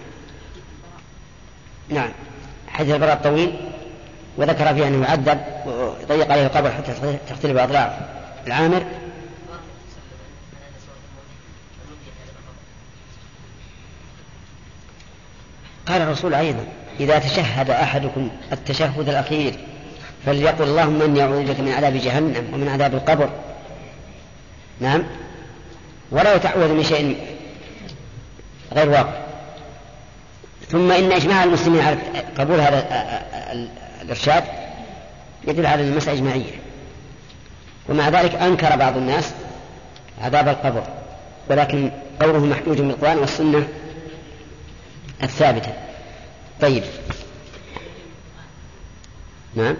نعم. حديث البراء الطويل. وذكر فيه أنه يعذب ويضيق عليه القبر حتى تختلف أضلاع العامر؟ قال الرسول أيضا إذا تشهد أحدكم التشهد الأخير فليقل اللهم إني أعوذ بك من عذاب جهنم ومن عذاب القبر. نعم؟ ولا يتعوذ من شيء غير واقع. ثم إن إجماع المسلمين على قبول هذا الإرشاد يدل على المسألة إجماعية. ومع ذلك أنكر بعض الناس عذاب القبر ولكن قوله محجوج بالقرآن والسنة الثابتة. طيب. نعم.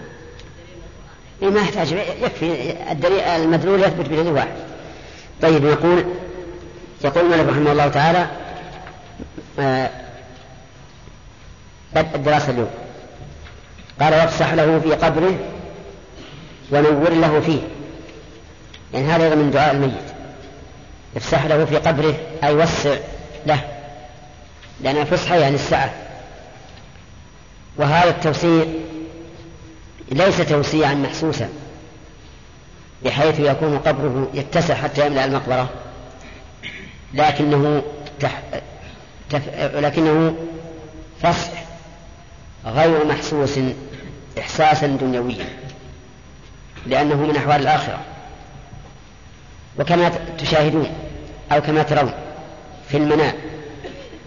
إيه ما يحتاج. يكفي. الدليل المدلول يثبت بدليل واحد. طيب نقول يقول الملك رحمه الله تعالى آه بدء الدراسة اليوم. قال وافسح له في قبره ونور له فيه. يعني هذا من دعاء الميت. افسح له في قبره أي وسع له. لأن الفسحة يعني السعة. وهذا التوسيع ليس توسيعا محسوسا بحيث يكون قبره يتسع حتى يملأ المقبرة. لكنه تح... تف... لكنه فسح غير محسوس. إحساسا دنيويا لأنه من أحوال الآخرة وكما تشاهدون أو كما ترون في المنام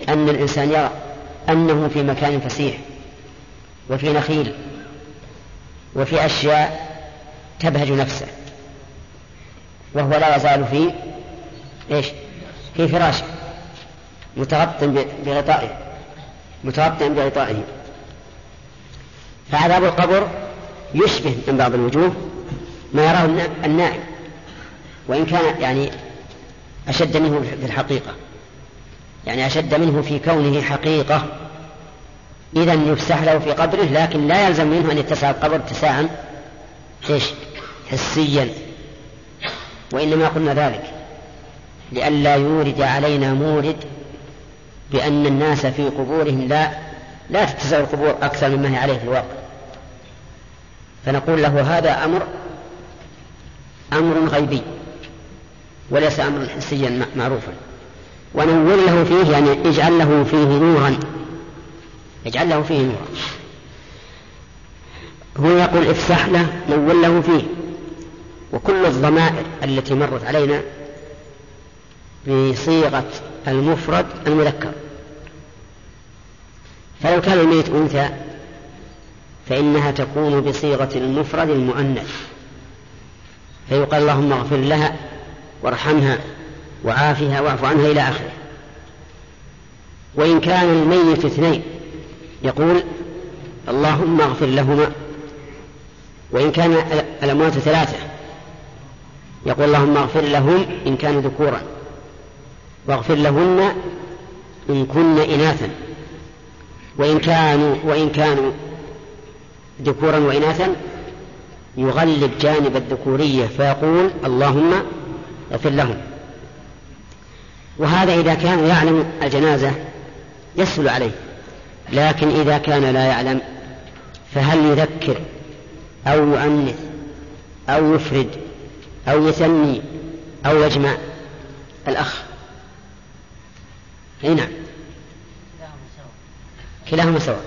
أن الإنسان يرى أنه في مكان فسيح وفي نخيل وفي أشياء تبهج نفسه وهو لا يزال في إيش؟ في فراشه متغط بغطائه متغطئا بغطائه فعذاب القبر يشبه من بعض الوجوه ما يراه النائم وإن كان يعني أشد منه في الحقيقة يعني أشد منه في كونه حقيقة. إذا يفسح له في قبره لكن لا يلزم منه أن يتسع القبر اتساعا إيش؟ حسيا. وإنما قلنا ذلك لئلا يورد علينا مورد بأن الناس في قبورهم لا لا تتسع القبور أكثر مما هي عليه في الواقع. فنقول له هذا أمر أمر غيبي وليس أمرا حسيا معروفا. ونور له فيه يعني اجعل له فيه نورا. اجعل له فيه نورا. هو يقول افسح له نور له فيه. وكل الضمائر التي مرت علينا بصيغة المفرد المذكر. فلو كان الميت أنثى فإنها تكون بصيغة المفرد المؤنث. فيقال اللهم اغفر لها وارحمها وعافها واعف عنها إلى آخره. وإن كان الميت اثنين يقول اللهم اغفر لهما. وإن كان الأموات ثلاثة يقول اللهم اغفر لهم إن كانوا ذكورا. واغفر لهن إن كن إناثا. وإن كانوا وإن كانوا ذكورا وإناثا يغلب جانب الذكورية فيقول اللهم اغفر لهم. وهذا إذا كان يعلم الجنازة يسهل عليه لكن إذا كان لا يعلم فهل يذكر أو يؤنث أو يفرد أو يثني أو يجمع؟ الأخ. أي نعم. كلاهما سواء.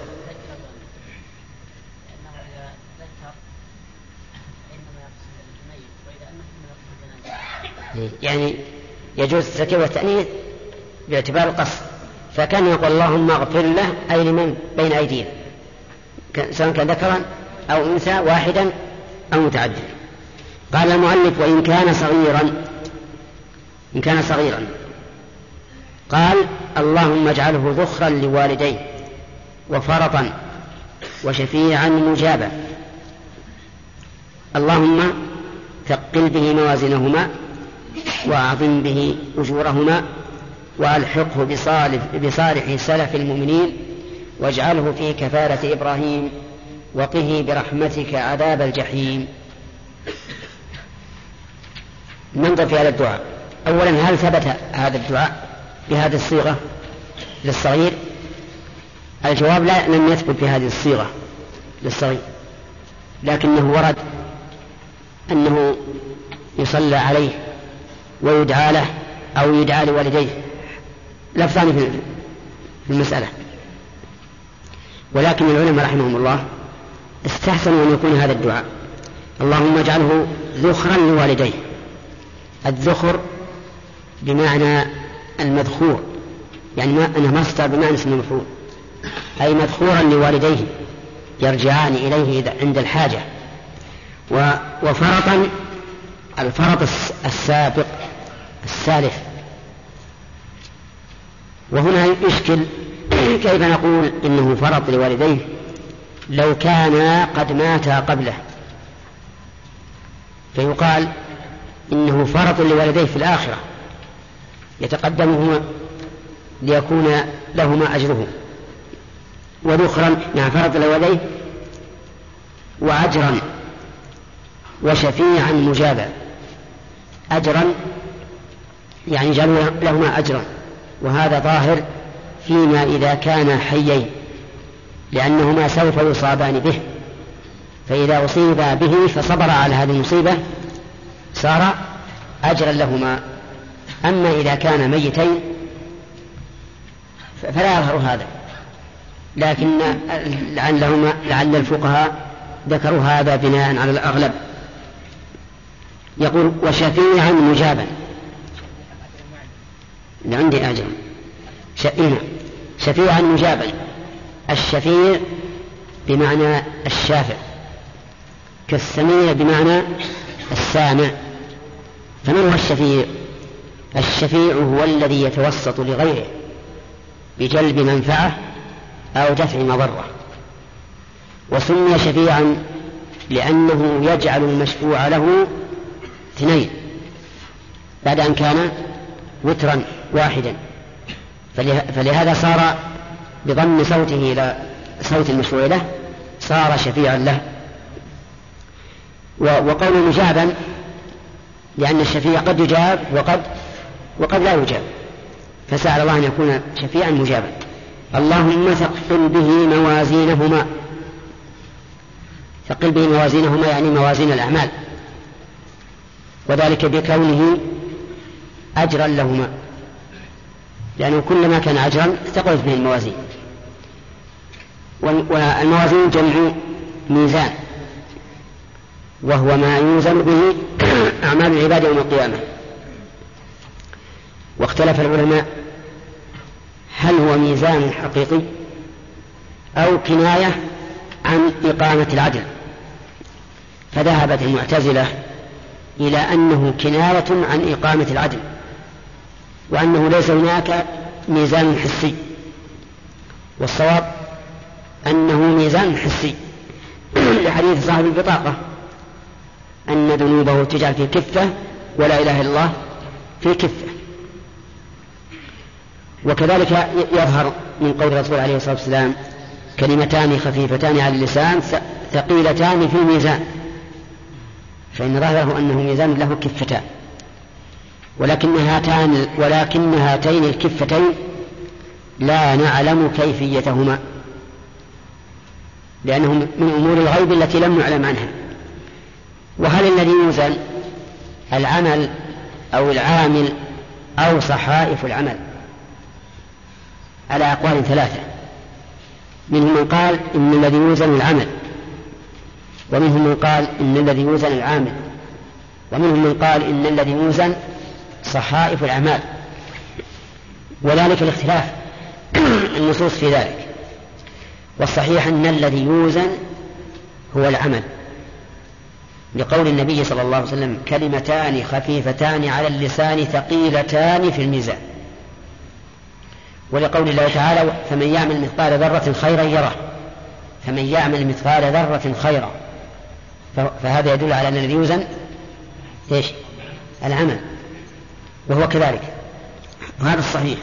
يعني يجوز التذكير والتأنيث باعتبار القصد. فكان يقول اللهم اغفر له أي لمن؟ بين أيديهم. سواء كان ذكرا أو أنثى واحدا أو متعددا. قال المؤلف وإن كان صغيرا إن كان صغيرا. قال اللهم اجعله ذخرا لوالديه. وفرطا وشفيعا مجابا. اللهم ثقل به موازنهما وأعظم به أجورهما وألحقه بصالح, سلف المؤمنين واجعله في كفالة إبراهيم وقه برحمتك عذاب الجحيم. ننظر في هذا الدعاء. أولا هل ثبت هذا الدعاء بهذه الصيغة للصغير؟ الجواب لا لم يثبت بهذه الصيغة للصغير لكنه ورد أنه يصلى عليه ويدعى له أو يدعى لوالديه. لفظان في المسألة. ولكن العلماء رحمهم الله استحسنوا أن يكون هذا الدعاء. اللهم اجعله ذخرا لوالديه. الذخر بمعنى المذخور يعني ما أنه مصدر بمعنى اسم المفعول. أي مذخورا لوالديه يرجعان إليه عند الحاجة. وفرطا الفرط السابق السالف. وهنا يشكل كيف نقول إنه فرط لوالديه؟ لو كانا قد ماتا قبله. فيقال إنه فرط لوالديه في الآخرة. يتقدمهما ليكون لهما أجره. وذخرا مع فرط لوالديه وأجرا وشفيعا مجابا. أجرا يعني جعلوا لهما أجرا. وهذا ظاهر فيما إذا كانا حيين لأنهما سوف يصابان به. فإذا أصيبا به فصبر على هذه المصيبة صار أجرا لهما. أما إذا كان ميتين فلا يظهر هذا. لكن لعلهما لعل الفقهاء ذكروا هذا بناء على الأغلب. يقول وشفيعا مجابا. عندي أجر. شفيعا مجابا. الشفيع بمعنى الشافع. كالسميع بمعنى السامع. فمن هو الشفيع؟ الشفيع هو الذي يتوسط لغيره بجلب منفعة أو دفع مضرة. وسمي شفيعا لأنه يجعل المشفوع له اثنين. بعد أن كان وترا واحدا. فلهذا صار بضم صوته إلى صوت المشروع له صار شفيعا له. وقول مجابا لأن الشفيع قد يجاب وقد وقد لا يجاب. فسأل الله أن يكون شفيعا مجابا. اللهم ثقل به موازينهما. ثقل به موازينهما يعني موازين الأعمال. وذلك بكونه أجرا لهما. لأنه كلما كان أجرا ثقلت به الموازين. والموازين جمع ميزان. وهو ما يوزن به (coughs) أعمال العباد يوم القيامة. واختلف العلماء هل هو ميزان حقيقي أو كناية عن إقامة العدل؟ فذهبت المعتزلة إلى أنه كناية عن إقامة العدل وأنه ليس هناك ميزان حسي والصواب أنه ميزان حسي. (clears throat) لحديث صاحب البطاقة أن ذنوبه تجعل في كفة ولا إله إلا الله في كفة. وكذلك يظهر من قول الرسول عليه الصلاة والسلام كلمتان خفيفتان على اللسان ثقيلتان في الميزان. فإن ظاهره أنه ميزان له كفتان. ولكن هاتان ولكن هاتين الكفتين لا نعلم كيفيتهما. لأنه من أمور الغيب التي لم نعلم عنها. وهل الذي يوزن العمل أو العامل أو صحائف العمل؟ على أقوال ثلاثة. منهم من قال إن الذي يوزن العمل ومنهم من قال إن الذي يوزن العامل ومنهم من قال إن الذي يوزن صحائف الأعمال. وذلك الاختلاف (clears throat) النصوص في ذلك. والصحيح أن الذي يوزن هو العمل. لقول النبي صلى الله عليه وسلم كلمتان خفيفتان على اللسان ثقيلتان في الميزان. ولقول الله تعالى فمن يعمل مثقال ذرة خيرا يره. فمن يعمل مثقال ذرة خيرا. فهذا يدل على أن الذي يوزن إيش؟ العمل. وهو كذلك. وهذا الصحيح.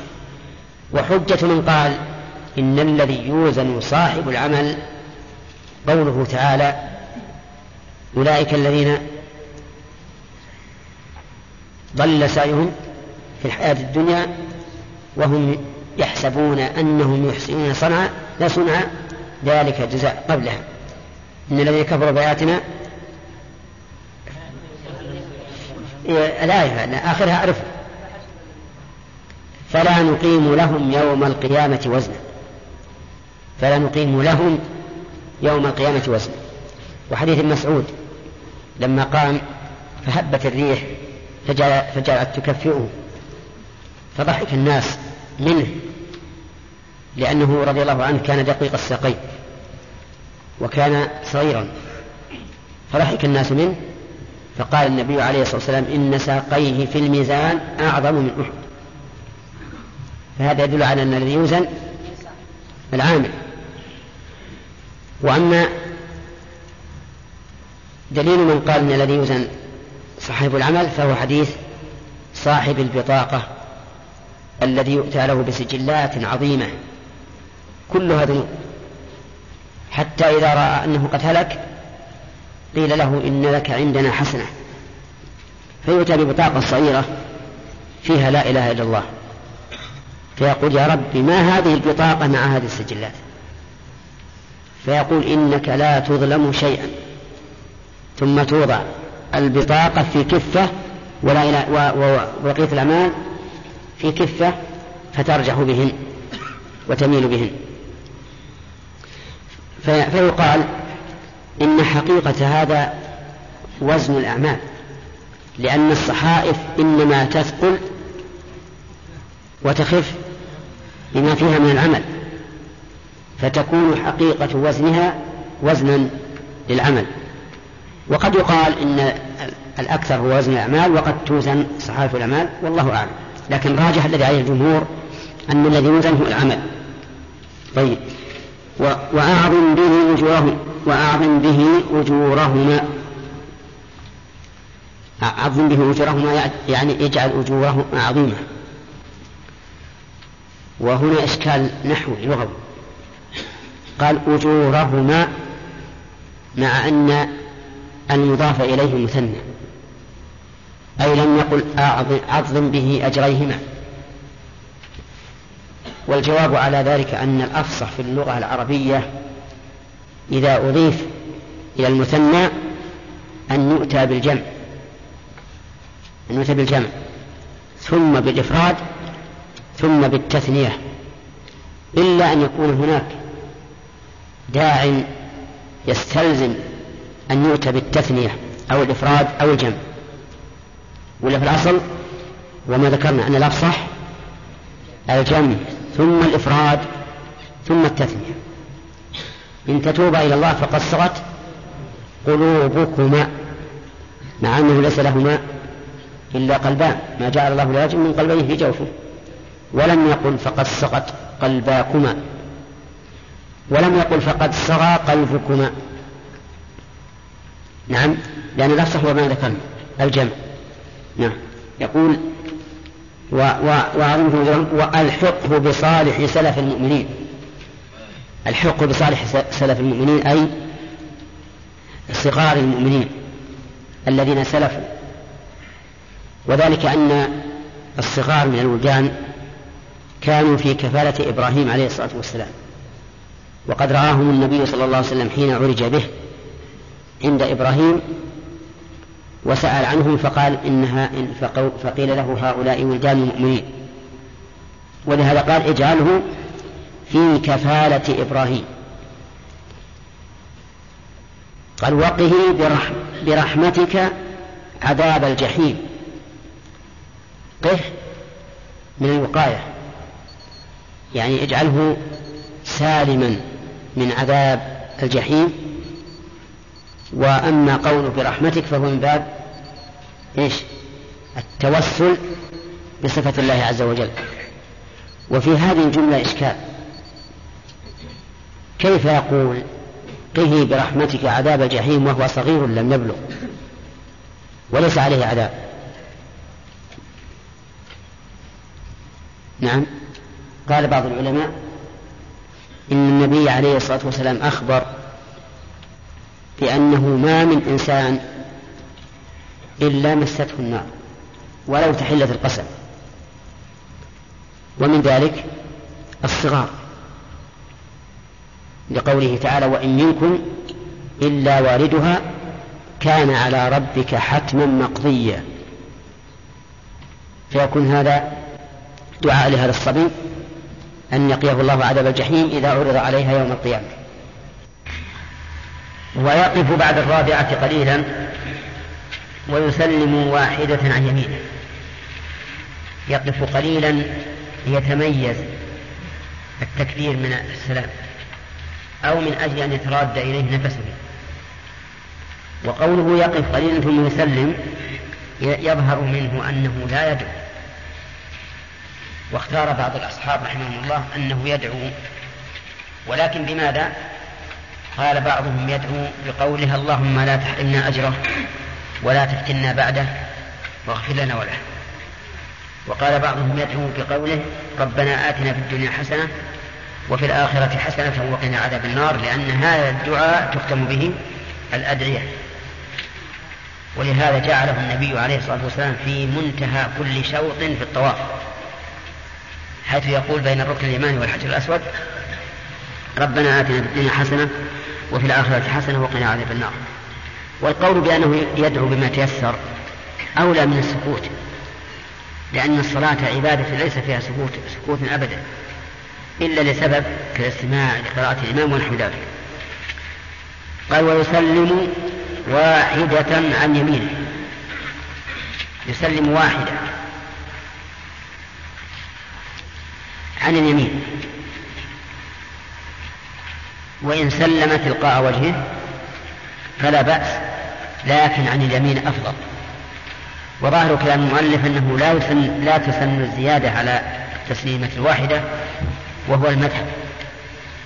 وحجة من قال إن الذي يوزن صاحب العمل قوله تعالى أولئك الذين ضل سعيهم في الحياة الدنيا وهم يحسبون أنهم يحسنون صنعا لا صنع ذلك جزاء قبلها. إن الذين كفروا بآياتنا الآية آخرها أعرف فلا نقيم لهم يوم القيامة وزنا. فلا نقيم لهم يوم القيامة وزنا. وحديث مسعود لما قام فهبت الريح فجعلت تكفئه. فضحك الناس. منه لأنه رضي الله عنه كان دقيق الساقين وكان صغيرا. فضحك الناس منه فقال النبي عليه الصلاة والسلام إن ساقيه في الميزان أعظم من أحد. فهذا يدل على أن الذي يوزن العامل. وأما دليل من قال أن الذي يوزن صاحب العمل فهو حديث صاحب البطاقة. الذي يؤتى له بسجلات عظيمة. كلها ذنوب حتى إذا رأى أنه قد هلك قيل له إن لك عندنا حسنة. فيؤتى ببطاقة صغيرة فيها لا إله إلا الله. فيقول يا رب ما هذه البطاقة مع هذه السجلات؟ فيقول إنك لا تظلم شيئا. ثم توضع البطاقة في كفة ولا إله وبقية الأعمال في كفة فترجح بهن وتميل بهن. فيقال إن حقيقة هذا وزن الأعمال لأن الصحائف إنما تثقل وتخف بما فيها من العمل فتكون حقيقة وزنها وزنا للعمل. وقد يقال إن الأكثر هو وزن الأعمال وقد توزن صحائف الأعمال والله أعلم. لكن راجح الذي عليه الجمهور أن الذي يوزن هو العمل. طيب. وأعظم به أجورهم وأعظم به أجورهما. أعظم به أجورهما يعني اجعل أجورهما عظيمة. وهنا إشكال نحوي لغوي. قال أجورهما مع أن المضاف إليه مثنى. أي لم يقل أعظم به أجريهما. والجواب على ذلك أن الأفصح في اللغة العربية إذا أضيف إلى المثنى أن يؤتى بالجمع أن يؤتى بالجمع ثم بالإفراد ثم بالتثنية إلا أن يكون هناك داع يستلزم أن يؤتى بالتثنية أو الإفراد أو الجمع. ولا في الأصل؟ وما ذكرنا أن الأفصح الجمع ثم الإفراد ثم التثنية. إن تتوبا إلى الله فقد صغت قلوبكما مع أنه ليس لهما إلا قلبان. ما جعل الله لرجل من قلبين في جوفه ولم يقل فقد سقط قلباكما. ولم يقل فقد صغى قلبكما. نعم لأن الأفصح هو ما ذكرنا. الجمع. نعم. يقول و و والحقه بصالح سلف المؤمنين. الحق بصالح سلف المؤمنين أي صغار المؤمنين الذين سلفوا. وذلك أن الصغار من الولدان كانوا في كفالة إبراهيم عليه الصلاة والسلام. وقد رآهم النبي صلى الله عليه وسلم حين عرج به عند إبراهيم وسأل عنهم فقال إنها إن فقيل له هؤلاء ولدان مؤمنين. ولهذا قال اجعله في كفالة إبراهيم. قال وقه برحم برحمتك عذاب الجحيم. قه من الوقاية. يعني اجعله سالما من عذاب الجحيم. وأما قوله برحمتك فهو من باب إيش؟ التوسل بصفة الله عز وجل. وفي هذه الجملة إشكال. كيف يقول قه برحمتك عذاب الجحيم وهو صغير لم يبلغ وليس عليه عذاب؟ نعم. قال بعض العلماء إن النبي عليه الصلاة والسلام أخبر بأنه ما من إنسان إلا مسته النار ولو تحلت القسم. ومن ذلك الصغار. لقوله تعالى وإن منكم إلا واردها كان على ربك حتما مقضيا. فيكون هذا دعاء لهذا الصبي أن يقيه الله عذاب الجحيم إذا عرض عليها يوم القيامة. ويقف بعد الرابعة قليلا ويسلم واحدة عن يمينه. يقف قليلا ليتميز التكبير من السلام أو من أجل أن يتراد إليه نفسه. وقوله يقف قليلا ثم يسلم يظهر منه أنه لا يدعو. واختار بعض الأصحاب رحمهم الله أنه يدعو. ولكن بماذا؟ قال بعضهم يدعو بقولها اللهم لا تحرمنا أجره ولا تفتنا بعده واغفر لنا وله. وقال بعضهم يدعو بقوله ربنا آتنا في الدنيا حسنة وفي الآخرة حسنة وقنا عذاب النار لأن هذا الدعاء تختم به الأدعية. ولهذا جعله النبي عليه الصلاة والسلام في منتهى كل شوط في الطواف. حيث يقول بين الركن اليماني والحجر الأسود ربنا آتنا في الدنيا حسنة وفي الآخرة حسنة وقنا عذاب النار. والقول بأنه يدعو بما تيسر أولى من السكوت لأن الصلاة عبادة ليس فيها سكوت سكوت أبدا إلا لسبب كالاستماع لقراءة الإمام ونحو ذلك. قال ويسلم واحدة عن يمينه. يسلم واحدة عن اليمين. وإن سلم تلقاء وجهه فلا بأس لكن عن اليمين أفضل. وظاهر كلام المؤلف أنه لا لا تسن الزيادة على التسليمة الواحدة وهو المذهب.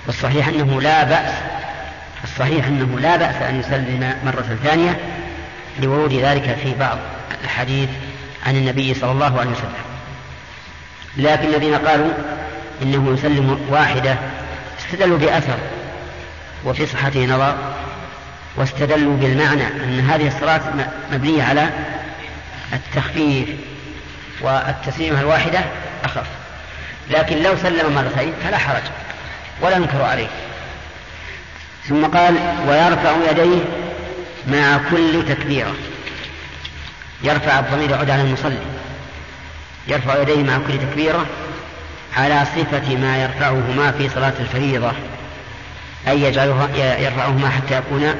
والصحيح أنه لا بأس الصحيح أنه لا بأس أن يسلم مرة ثانية لورود ذلك في بعض الحديث عن النبي صلى الله عليه وسلم. لكن الذين قالوا إنه يسلم واحدة استدلوا بأثر وفي صحته نظر واستدلوا بالمعنى أن هذه الصلاة مبنية على التخفيف والتسليمة الواحدة أخف. لكن لو سلم مرتين فلا حرج ولا ينكر عليه. ثم قال ويرفع يديه مع كل تكبيرة. يرفع الضمير يعود على المصلي. يرفع يديه مع كل تكبيرة على صفة ما يرفعهما في صلاة الفريضة. أي يجعلها يرفعهما حتى يكون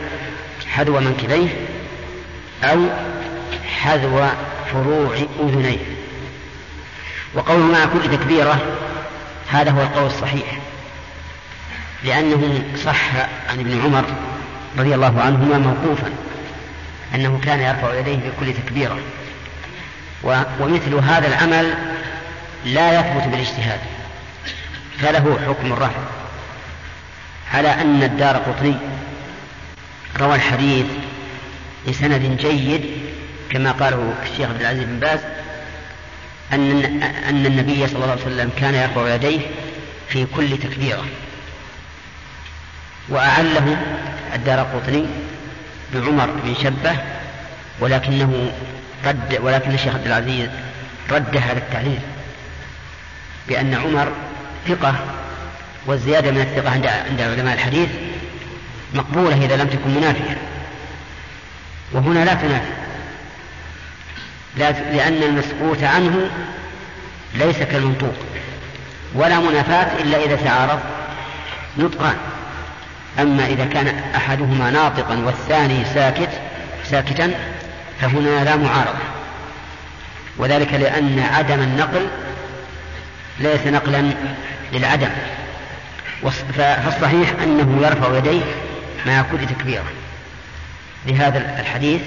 حذو منكبيه أو حذو فروع أذنيه. وقوله مع كل تكبيرة هذا هو القول الصحيح. لأنه صح عن ابن عمر رضي الله عنهما موقوفا أنه كان يرفع يديه في كل تكبيرة ومثل هذا العمل لا يثبت بالاجتهاد فله حكم الرفع. على أن الدار قطني. روى الحديث بسند جيد كما قاله الشيخ عبد العزيز بن باز أن أن النبي صلى الله عليه وسلم كان يرفع يديه في كل تكبيرة. وأعله الدار قطني بعمر بن شبة ولكنه رد ولكن الشيخ عبد العزيز رد هذا التعليل بأن عمر ثقة والزيادة من الثقة عند عند علماء الحديث مقبولة إذا لم تكن منافية. وهنا لا تنافي. لأن المسكوت عنه ليس كالمنطوق ولا منافاة إلا إذا تعارض نطقان. أما إذا كان أحدهما ناطقا والثاني ساكت ساكتا فهنا لا معارضة. وذلك لأن عدم النقل ليس نقلا للعدم. فالصحيح أنه يرفع يديه مع كل تكبيرة لهذا الحديث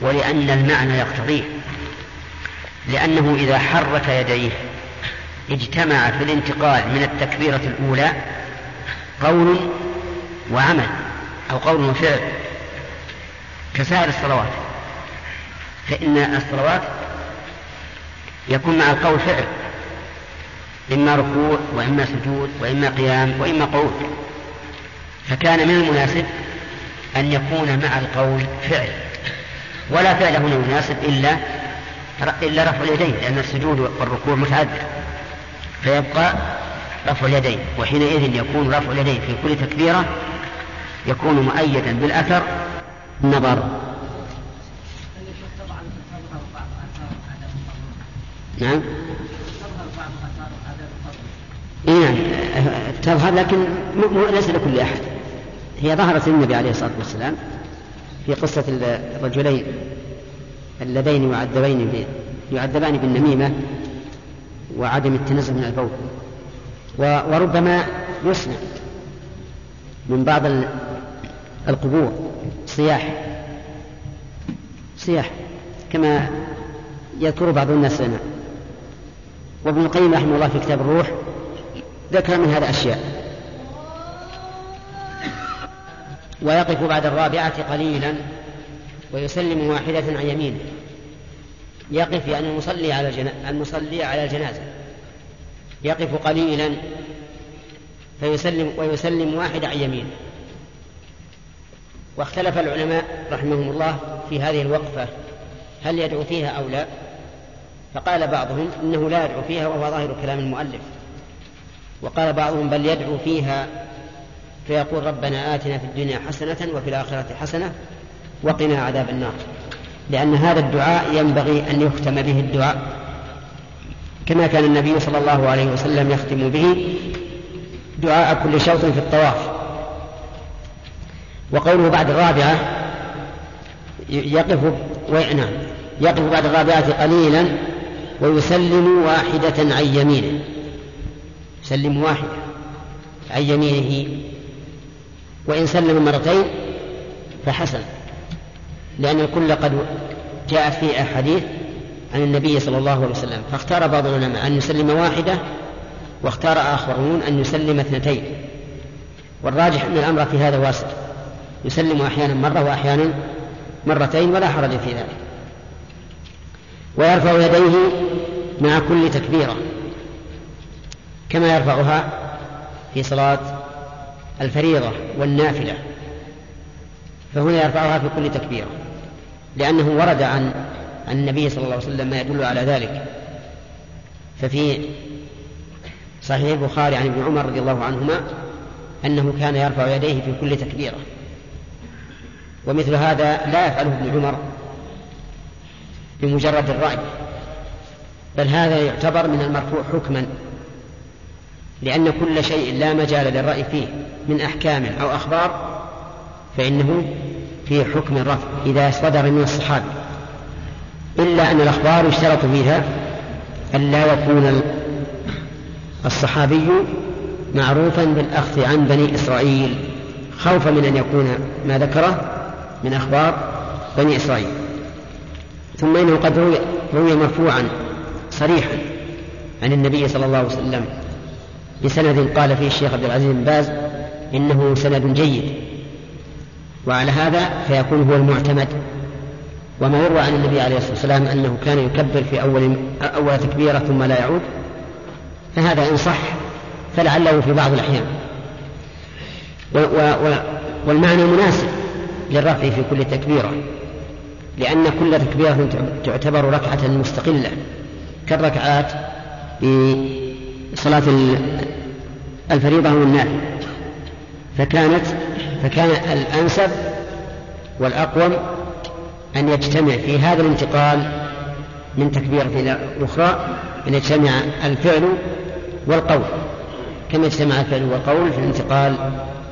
ولأن المعنى يقتضيه. لأنه إذا حرك يديه اجتمع في الانتقال من التكبيرة الأولى قول وعمل أو قول وفعل كسائر الصلوات. فإن الصلوات يكون مع القول فعل. إما ركوع وإما سجود وإما قيام وإما قعود فكان من المناسب أن يكون مع القول فعل. ولا فعل هنا يناسب إلا إلا رفع اليدين لأن السجود والركوع متعدد. فيبقى رفع اليدين وحينئذ يكون رفع اليدين في كل تكبيرة يكون مؤيدا بالأثر النظر. نعم؟ إيه نعم. تظهر لكن ليس لكل أحد. هي ظهرت للنبي عليه الصلاة والسلام في قصة الرجلين اللذين يعذبين يعذبان بالنميمة وعدم التنزه من البول. وربما يصنع من بعض القبور صياح. صياح كما يذكر بعض الناس لنا وابن القيم رحمه الله في كتاب الروح ذكر من هذا أشياء ويقف بعد الرابعة قليلا ويسلم واحدة عن يمينه يقف يعني المصلي على. المصلي على الجنازة. يقف قليلا فيسلم ويسلم واحدة عن يمينه واختلف العلماء رحمهم الله في هذه الوقفة هل يدعو فيها أو لا؟ فقال بعضهم إنه لا يدعو فيها وهو ظاهر كلام المؤلف. وقال بعضهم بل يدعو فيها فيقول ربنا آتنا في الدنيا حسنة وفي الآخرة حسنة وقنا عذاب النار. لأن هذا الدعاء ينبغي أن يختم به الدعاء كما كان النبي صلى الله عليه وسلم يختم به دعاء كل شوط في الطواف. وقوله بعد الرابعة يقف نعم يقف بعد الرابعة قليلا ويسلم واحدة عن يمينه. يسلم واحدة عن يمينه وإن سلم مرتين فحسن لأن الكل قد جاءت في أحاديث عن النبي صلى الله عليه وسلم فاختار بعض العلماء أن يسلم واحدة واختار آخرون أن يسلم اثنتين. والراجح أن الأمر في هذا واسع يسلم أحيانا مرة وأحيانا مرتين ولا حرج في ذلك. ويرفع يديه مع كل تكبيرة. كما يرفعها في صلاة الفريضة والنافلة فهنا يرفعها في كل تكبيرة لأنه ورد عن النبي صلى الله عليه وسلم ما يدل على ذلك. ففي صحيح البخاري عن ابن عمر رضي الله عنهما أنه كان يرفع يديه في كل تكبيرة ومثل هذا لا يفعله ابن عمر بمجرد الرأي بل هذا يعتبر من المرفوع حكما. لأن كل شيء لا مجال للرأي فيه من أحكام أو أخبار فإنه في حكم الرفع إذا صدر من الصحابي إلا أن الأخبار يشترط فيها أن لا يكون الصحابي معروفا بالأخذ عن بني إسرائيل خوفا من أن يكون ما ذكره من أخبار بني إسرائيل. ثم إنه قد روي مرفوعا صريحا عن النبي صلى الله عليه وسلم بسند قال فيه الشيخ عبد العزيز بن باز إنه سند جيد. وعلى هذا فيكون هو المعتمد. وما يروى عن النبي عليه الصلاة والسلام أنه كان يكبر في أول أول تكبيرة ثم لا يعود. فهذا إن صح فلعله في بعض الأحيان. و و والمعنى مناسب للرفع في كل تكبيرة. لأن كل تكبيرة تعتبر ركعة مستقلة كالركعات بصلاة الفريضة والنافلة فكانت فكان الأنسب والأقوم أن يجتمع في هذا الانتقال من تكبيرة إلى أخرى أن يجتمع الفعل والقول. كما اجتمع الفعل والقول في الانتقال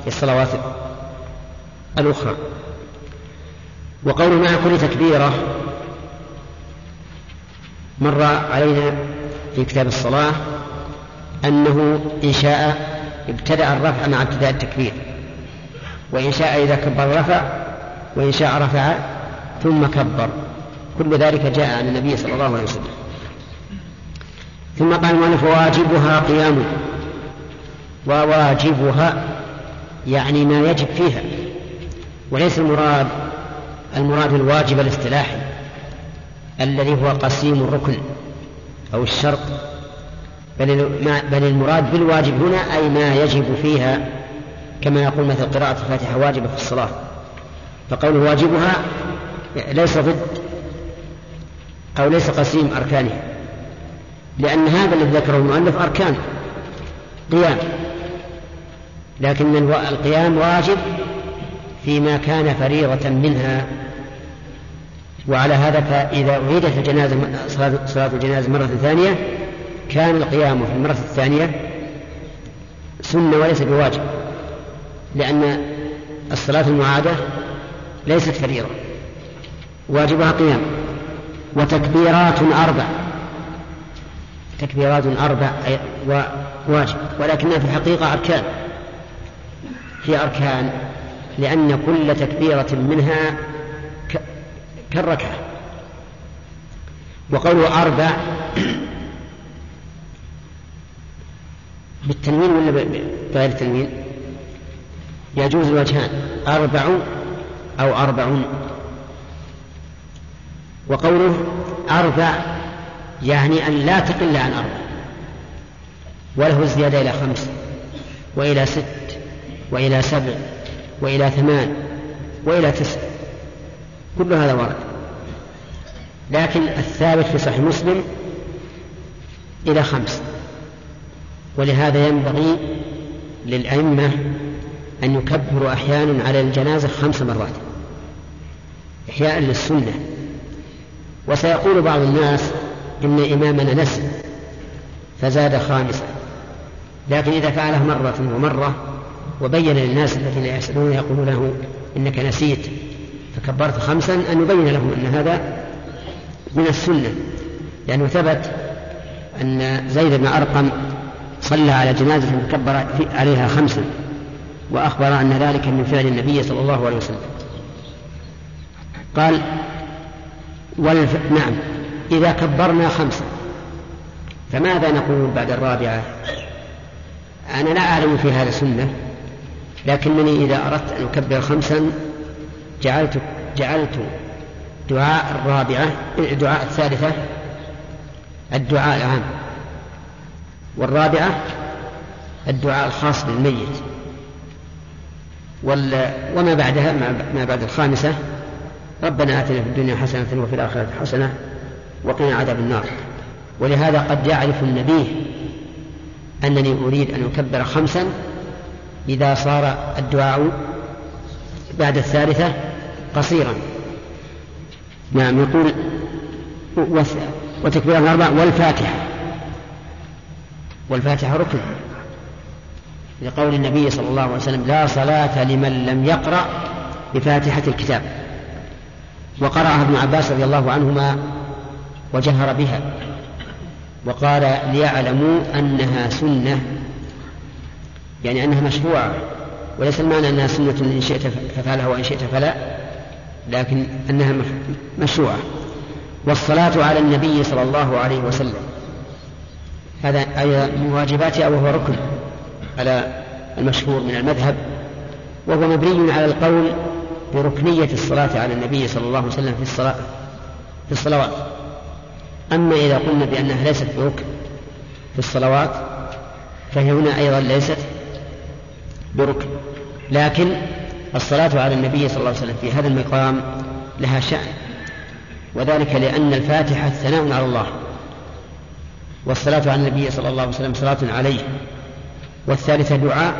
في الصلوات الأخرى. وقول مع كل تكبيرة مر علينا في كتاب الصلاة أنه إن شاء ابتدأ الرفع مع ابتداء التكبير. وإن شاء إذا كبر رفع وإن شاء رفع ثم كبر. كل ذلك جاء عن النبي صلى الله عليه وسلم. ثم قال المؤلف واجبها قيام. وواجبها يعني ما يجب فيها. وليس المراد المراد الواجب الاصطلاحي الذي هو قسيم الركن أو الشرط. بل بل المراد بالواجب هنا أي ما يجب فيها كما يقول مثل قراءة الفاتحة واجبة في الصلاة. فقوله واجبها ليس ضد أو ليس قسيم أركانها لأن هذا الذي ذكره المؤلف أركان قيام. لكن القيام واجب فيما كان فريضة منها. وعلى هذا فإذا أعيدت الجنازة صلاة الجنازة مرة ثانية كان القيام في المرة الثانية سنة وليس بواجب لأن الصلاة المعادة ليست فريضة واجبها قيام وتكبيرات أربع تكبيرات أربع واجب ولكنها في الحقيقة أركان هي أركان لأن كل تكبيرة منها كالركعة وقوله أربع بالتنوين ولا بغير التنوين يجوز الوجهان أربع أو أربع وقوله أربع يعني أن لا تقل عن أربع. وله الزيادة إلى خمس وإلى ست وإلى سبع وإلى ثمان وإلى تسع. كل هذا ورد. لكن الثابت في صحيح مسلم إلى خمس. ولهذا ينبغي للأئمة أن يكبروا أحيانا على الجنازة خمس مرات إحياء للسنة. وسيقول بعض الناس إن إمامنا نسي فزاد خامسة لكن إذا فعله مرة ومرة وبين للناس الذين يسألون يقولون له إنك نسيت فكبرت خمسا أن يبين لهم أن هذا من السنة. لأنه ثبت أن زيد بن أرقم صلى على جنازة فكبر عليها خمسا وأخبر أن ذلك من فعل النبي صلى الله عليه وسلم. قال والف... نعم إذا كبرنا خمسا فماذا نقول بعد الرابعة؟ أنا لا أعلم في هذا سنة لكنني إذا أردت أن أكبر خمسا جعلت جعلت دعاء الرابعة دعاء الثالثة الدعاء العام. والرابعة الدعاء الخاص بالميت. وما بعدها ما بعد الخامسة ربنا آتنا في الدنيا حسنة وفي الآخرة حسنة وقنا عذاب النار. ولهذا قد يعرف النبي أنني أريد أن أكبر خمسا إذا صار الدعاء بعد الثالثة قصيرا. نعم يقول وتكبيرة أربع والفاتحة. والفاتحة ركن. لقول النبي صلى الله عليه وسلم لا صلاة لمن لم يقرأ بفاتحة الكتاب. وقرأها ابن عباس رضي الله عنهما وجهر بها. وقال ليعلموا أنها سنة. يعني أنها مشروعة. وليس المعنى أنها سنة إن شئت ففعلها وإن شئت فلا لكن أنها مشروعة. والصلاة على النبي صلى الله عليه وسلم. هذا أي من واجباتها وهو ركن على المشهور من المذهب وهو مبني على القول بركنية الصلاة على النبي صلى الله عليه وسلم في الصلاة في الصلوات. أما إذا قلنا بأنها ليست بركن في الصلوات فهي هنا أيضا ليست بركن. لكن الصلاة على النبي صلى الله عليه وسلم في هذا المقام لها شأن وذلك لأن الفاتحة ثناء على الله. والصلاة على النبي صلى الله عليه وسلم صلاة عليه. والثالثة دعاء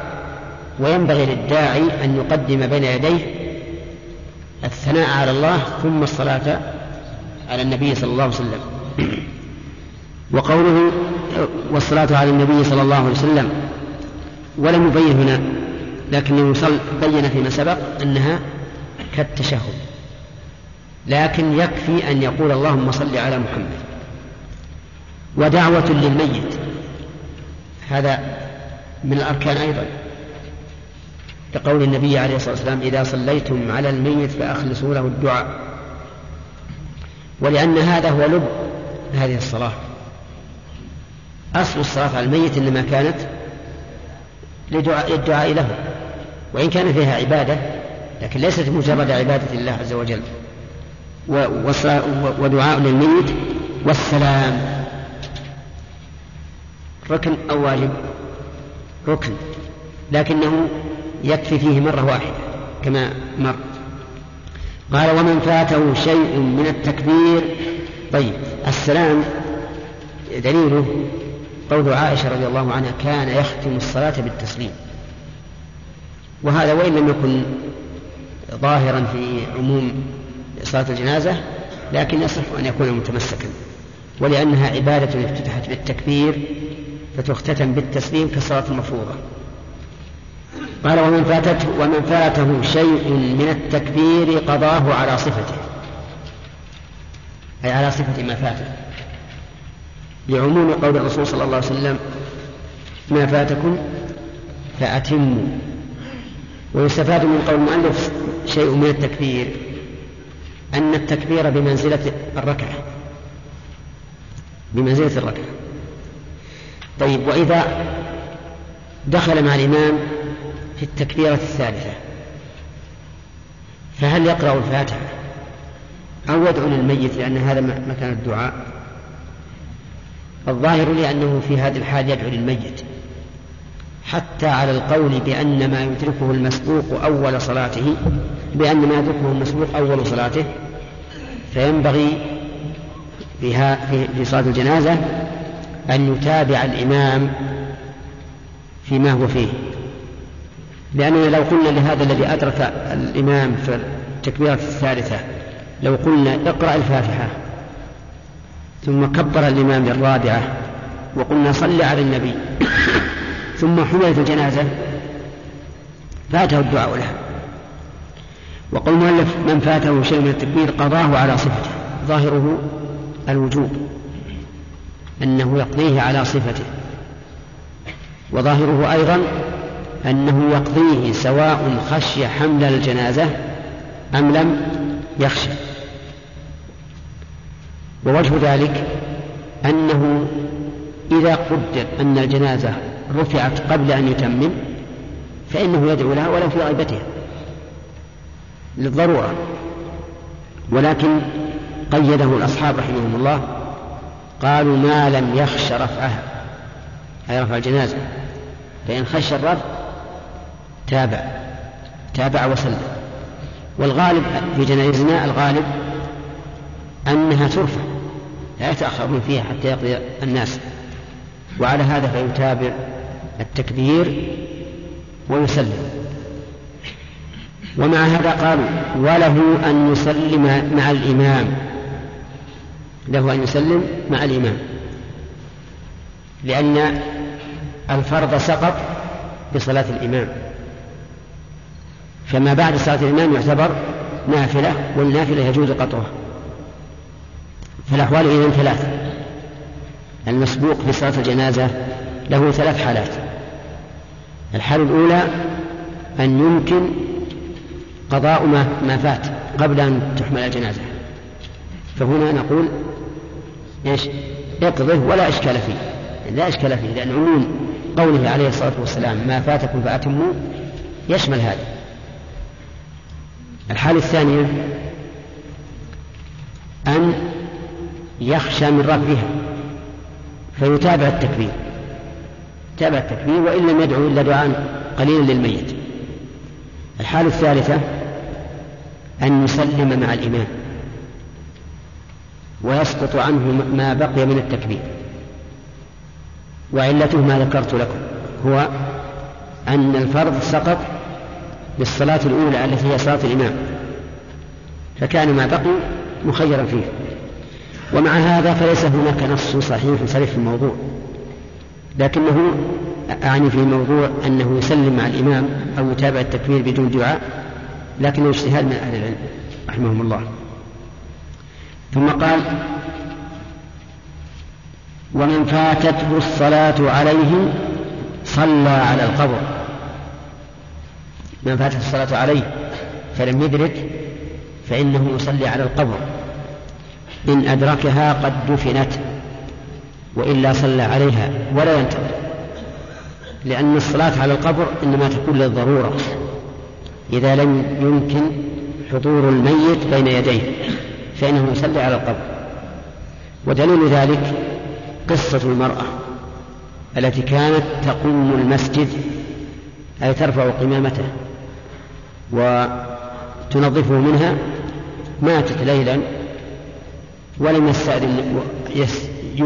وينبغي للداعي أن يقدم بين يديه الثناء على الله ثم الصلاة على النبي صلى الله عليه وسلم. وقوله والصلاة على النبي صلى الله عليه وسلم ولم يبين هنا لكنه بين فيما سبق أنها كالتشهد لكن يكفي أن يقول اللهم صل على محمد. ودعوة للميت. هذا من الأركان أيضا. كقول النبي عليه الصلاة والسلام إذا صليتم على الميت فأخلصوا له الدعاء. ولأن هذا هو لب هذه الصلاة. أصل الصلاة على الميت إنما كانت لدعاء للدعاء له. وإن كان فيها عبادة لكن ليست مجرد عبادة الله عز وجل. ودعاء للميت والسلام. ركن أو واجب؟ ركن. لكنه يكفي فيه مرة واحدة كما مر. قال ومن فاته شيء من التكبير. طيب السلام دليله قول عائشة رضي الله عنها كان يختم الصلاة بالتسليم. وهذا وإن لم يكن ظاهرا في عموم صلاة الجنازة لكن يصح أن يكون متمسكا ولأنها عبادة افتتحت بالتكبير فتختتم بالتسليم كالصلاة المفروضة. قال ومن فاتته ومن فاته شيء من التكبير قضاه على صفته. أي على صفة ما فاته. لعموم قول الرسول صلى الله عليه وسلم ما فاتكم فأتموا. ويستفاد من قول المؤلف شيء من التكبير أن التكبير بمنزلة الركعة. بمنزلة الركعة. طيب وإذا دخل مع الإمام في التكبيرة الثالثة فهل يقرأ الفاتحة أو يدعو للميت لأن هذا مكان الدعاء؟ الظاهر لأنه في هذه الحال يدعو للميت حتى على القول بأن ما يدركه المسبوق أول صلاته بأن ما يدركه المسبوق أول صلاته فينبغي في صلاة الجنازة أن يتابع الإمام فيما هو فيه. لأننا لو قلنا لهذا الذي أدرك الإمام في التكبيرة الثالثة لو قلنا اقرأ الفاتحة ثم كبر الإمام للرابعة وقلنا صل على النبي ثم حملت الجنازة فاته الدعاء لها وقول المؤلف من فاته شيء من التكبير قضاه على صفته. ظاهره الوجوب. أنه يقضيه على صفته. وظاهره أيضا أنه يقضيه سواء خشي حمل الجنازة أم لم يخشى. ووجه ذلك أنه إذا قدر أن الجنازة رفعت قبل أن يتمم فإنه يدعو لها ولو في غيبتها. للضرورة. ولكن قيده الأصحاب رحمهم الله قالوا ما لم يخش رفعها. أي رفع الجنازة. فإن خش الرفع تابع. تابع وسلم. والغالب في جنائزنا الغالب أنها ترفع. لا يتأخرون فيها حتى يقضي الناس. وعلى هذا فيتابع التكبير ويسلم. ومع هذا قالوا وله أن يسلم مع الإمام. له أن يسلم مع الإمام. لأن الفرض سقط بصلاة الإمام. فما بعد صلاة الإمام يعتبر نافلة والنافلة يجوز قطعها. فالأحوال إذن ثلاث. المسبوق في صلاة الجنازة له ثلاث حالات. الحالة الأولى أن يمكن قضاء ما, فات قبل أن تحمل الجنازة. فهنا نقول إيش؟ اقضه ولا إشكال فيه. لا إشكال فيه لأن عموم قوله عليه الصلاة والسلام ما فاتكم فأتموا يشمل هذا. الحالة الثانية أن يخشى من رفعها فيتابع التكبير. تابع التكبير وإن لم يدعو إلا دعاء قليلا للميت. الحالة الثالثة أن يسلم مع الإمام. ويسقط عنه ما بقي من التكبير. وعلته ما ذكرت لكم. هو أن الفرض سقط بالصلاة الأولى التي هي صلاة الإمام. فكان ما بقي مخيرا فيه. ومع هذا فليس هناك نص صحيح صريح في الموضوع. لكنه أعني في موضوع أنه يسلم مع الإمام أو يتابع التكبير بدون دعاء لكنه اجتهاد من أهل العلم رحمهم الله. ثم قال ومن فاتته الصلاة عليه صلى على القبر. من فاتته الصلاة عليه فلم يدرك فإنه يصلي على القبر. إن أدركها قد دفنت وإلا صلى عليها ولا ينتظر لأن الصلاة على القبر إنما تكون للضرورة إذا لم يمكن حضور الميت بين يديه. فإنه يصلي على القبر. ودليل ذلك قصة المرأة التي كانت تقوم المسجد أي ترفع قمامته وتنظفه منها ماتت ليلا ولم يستأذن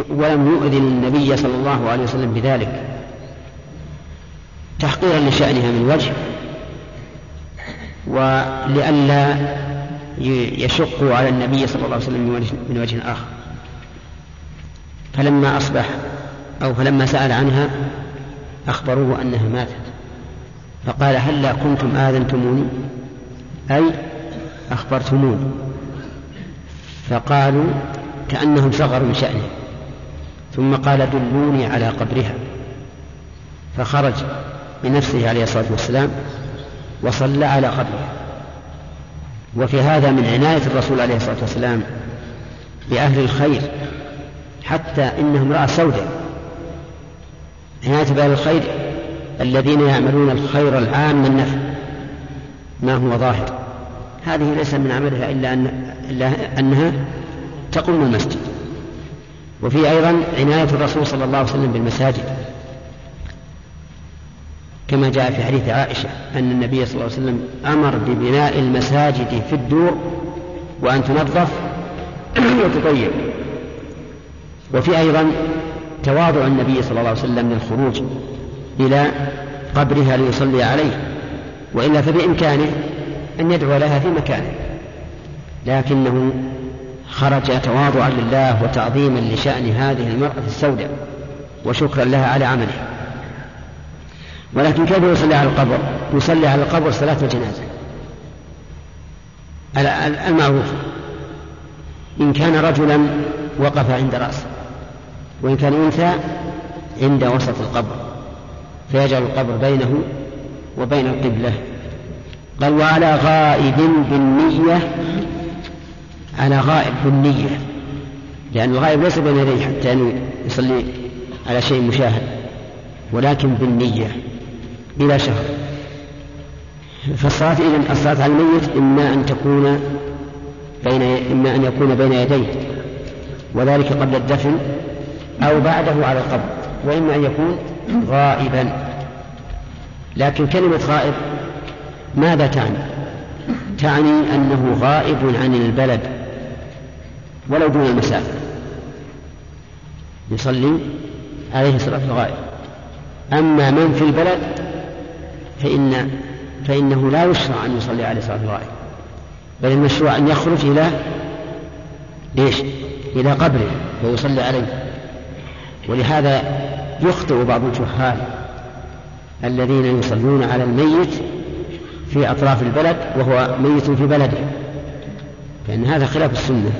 ولم يؤذن النبي صلى الله عليه وسلم بذلك. تحقيرا لشأنها من وجه ولئلا يشقوا على النبي صلى الله عليه وسلم من وجه, آخر. فلما أصبح أو فلما سأل عنها أخبروه أنها ماتت. فقال هلا كنتم آذنتموني؟ أي أخبرتموني. فقالوا كأنهم صغروا من شأنه. ثم قال دلوني على قبرها. فخرج بنفسه عليه الصلاة والسلام وصلى على قبرها وفي هذا من عناية الرسول عليه الصلاة والسلام بأهل الخير حتى إنهم امرأة سوداء. عناية بأهل الخير الذين يعملون الخير العام النفع ما هو ظاهر؟ هذه ليس من عملها إلا, أن إلا أنها تقوم المسجد. وفي أيضا عناية الرسول صلى الله عليه وسلم بالمساجد. كما جاء في حديث عائشة أن النبي صلى الله عليه وسلم أمر ببناء المساجد في الدور وأن تنظف وتطيب. وفي أيضا تواضع النبي صلى الله عليه وسلم للخروج إلى قبرها ليصلي عليه وإلا فبإمكانه أن يدعو لها في مكانه. لكنه خرج تواضعا لله وتعظيما لشأن هذه المرأة السوداء وشكرا لها على عملها ولكن كيف يصلي على القبر؟ يصلي على القبر صلاة الجنازة المعروف. إن كان رجلا وقف عند رأسه وإن كان أنثى عند وسط القبر فيجعل القبر بينه وبين القبلة. قال وعلى غائب بالنية على غائب بالنية. لأن الغائب ليس بين يديه حتى يصلي على شيء مشاهد ولكن بالنية. بلا شهر فالصلاة إذن الصلاة على الميت إما أن تكون بين إما أن يكون بين يديه وذلك قبل الدفن أو بعده على القبر وإما أن يكون غائبا. لكن كلمة غائب ماذا تعني؟ تعني أنه غائب عن البلد ولو دون المسافة يصلي عليه صلاة الغائب أما من في البلد فإن فإنه لا يشرع أن يصلي عليه صلاة الغائب بل المشروع أن يخرج إلى ليش؟ إلى قبره ويصلي عليه. ولهذا يخطئ بعض الجهال الذين يصلون على الميت في أطراف البلد وهو ميت في بلده فإن هذا خلاف السنة.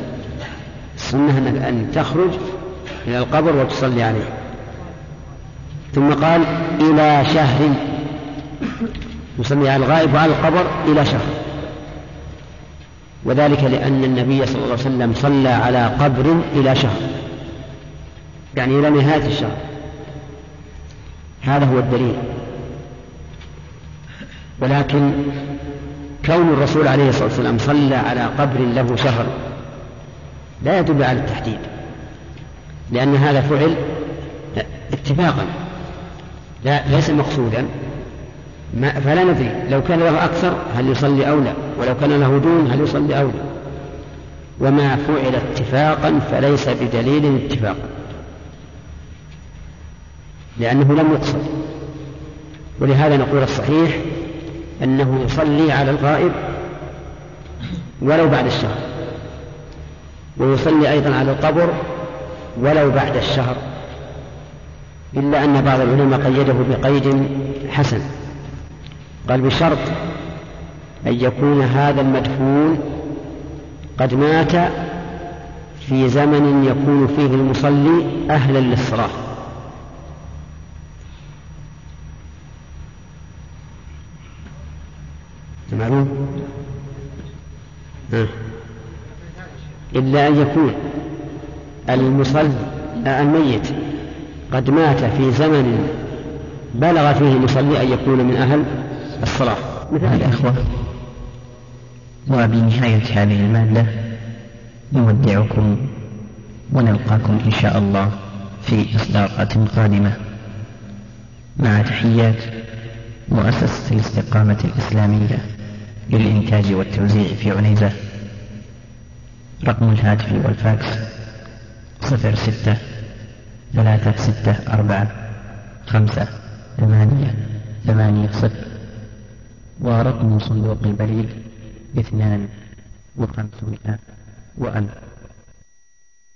السنة أن تخرج إلى القبر وتصلي عليه. ثم قال إلى شهر يصلي على الغائب وعلى القبر إلى شهر وذلك لأن النبي صلى الله عليه وسلم صلى على قبر إلى شهر يعني إلى نهاية الشهر هذا هو الدليل. ولكن كون الرسول عليه الصلاة والسلام صلى على قبر له شهر لا يدل على التحديد. لأن هذا فعل اتفاقا. لا ليس مقصودا. ما فلا ندري. لو كان له أكثر هل يصلي أو لا؟ ولو كان له دون هل يصلي أو لا؟ وما فعل اتفاقا فليس بدليل اتفاقا لأنه لم يقصد. ولهذا نقول الصحيح أنه يصلي على الغائب ولو بعد الشهر. ويصلي أيضا على القبر ولو بعد الشهر. إلا أن بعض العلماء قيده بقيد حسن. قال بشرط أن يكون هذا المدفون قد مات في زمن يكون فيه المصلي أهلا للصلاة. معلوم؟ إلا أن يكون المصلي الميت قد مات في زمن بلغ فيه المصلي أن يكون من أهل الصلاة. مثل الأخوة. وبنهاية هذه المادة. نودعكم ونلقاكم إن شاء الله في إصدارات قادمة. مع تحيات مؤسسة الاستقامة الإسلامية للإنتاج والتوزيع في عنيزة. رقم الهاتف والفاكس صفر ستة ثلاثة ستة أربعة خمسة ثمانية ثمانية صفر. ورقم صندوق البريد اثنان وخمسمائة وألف.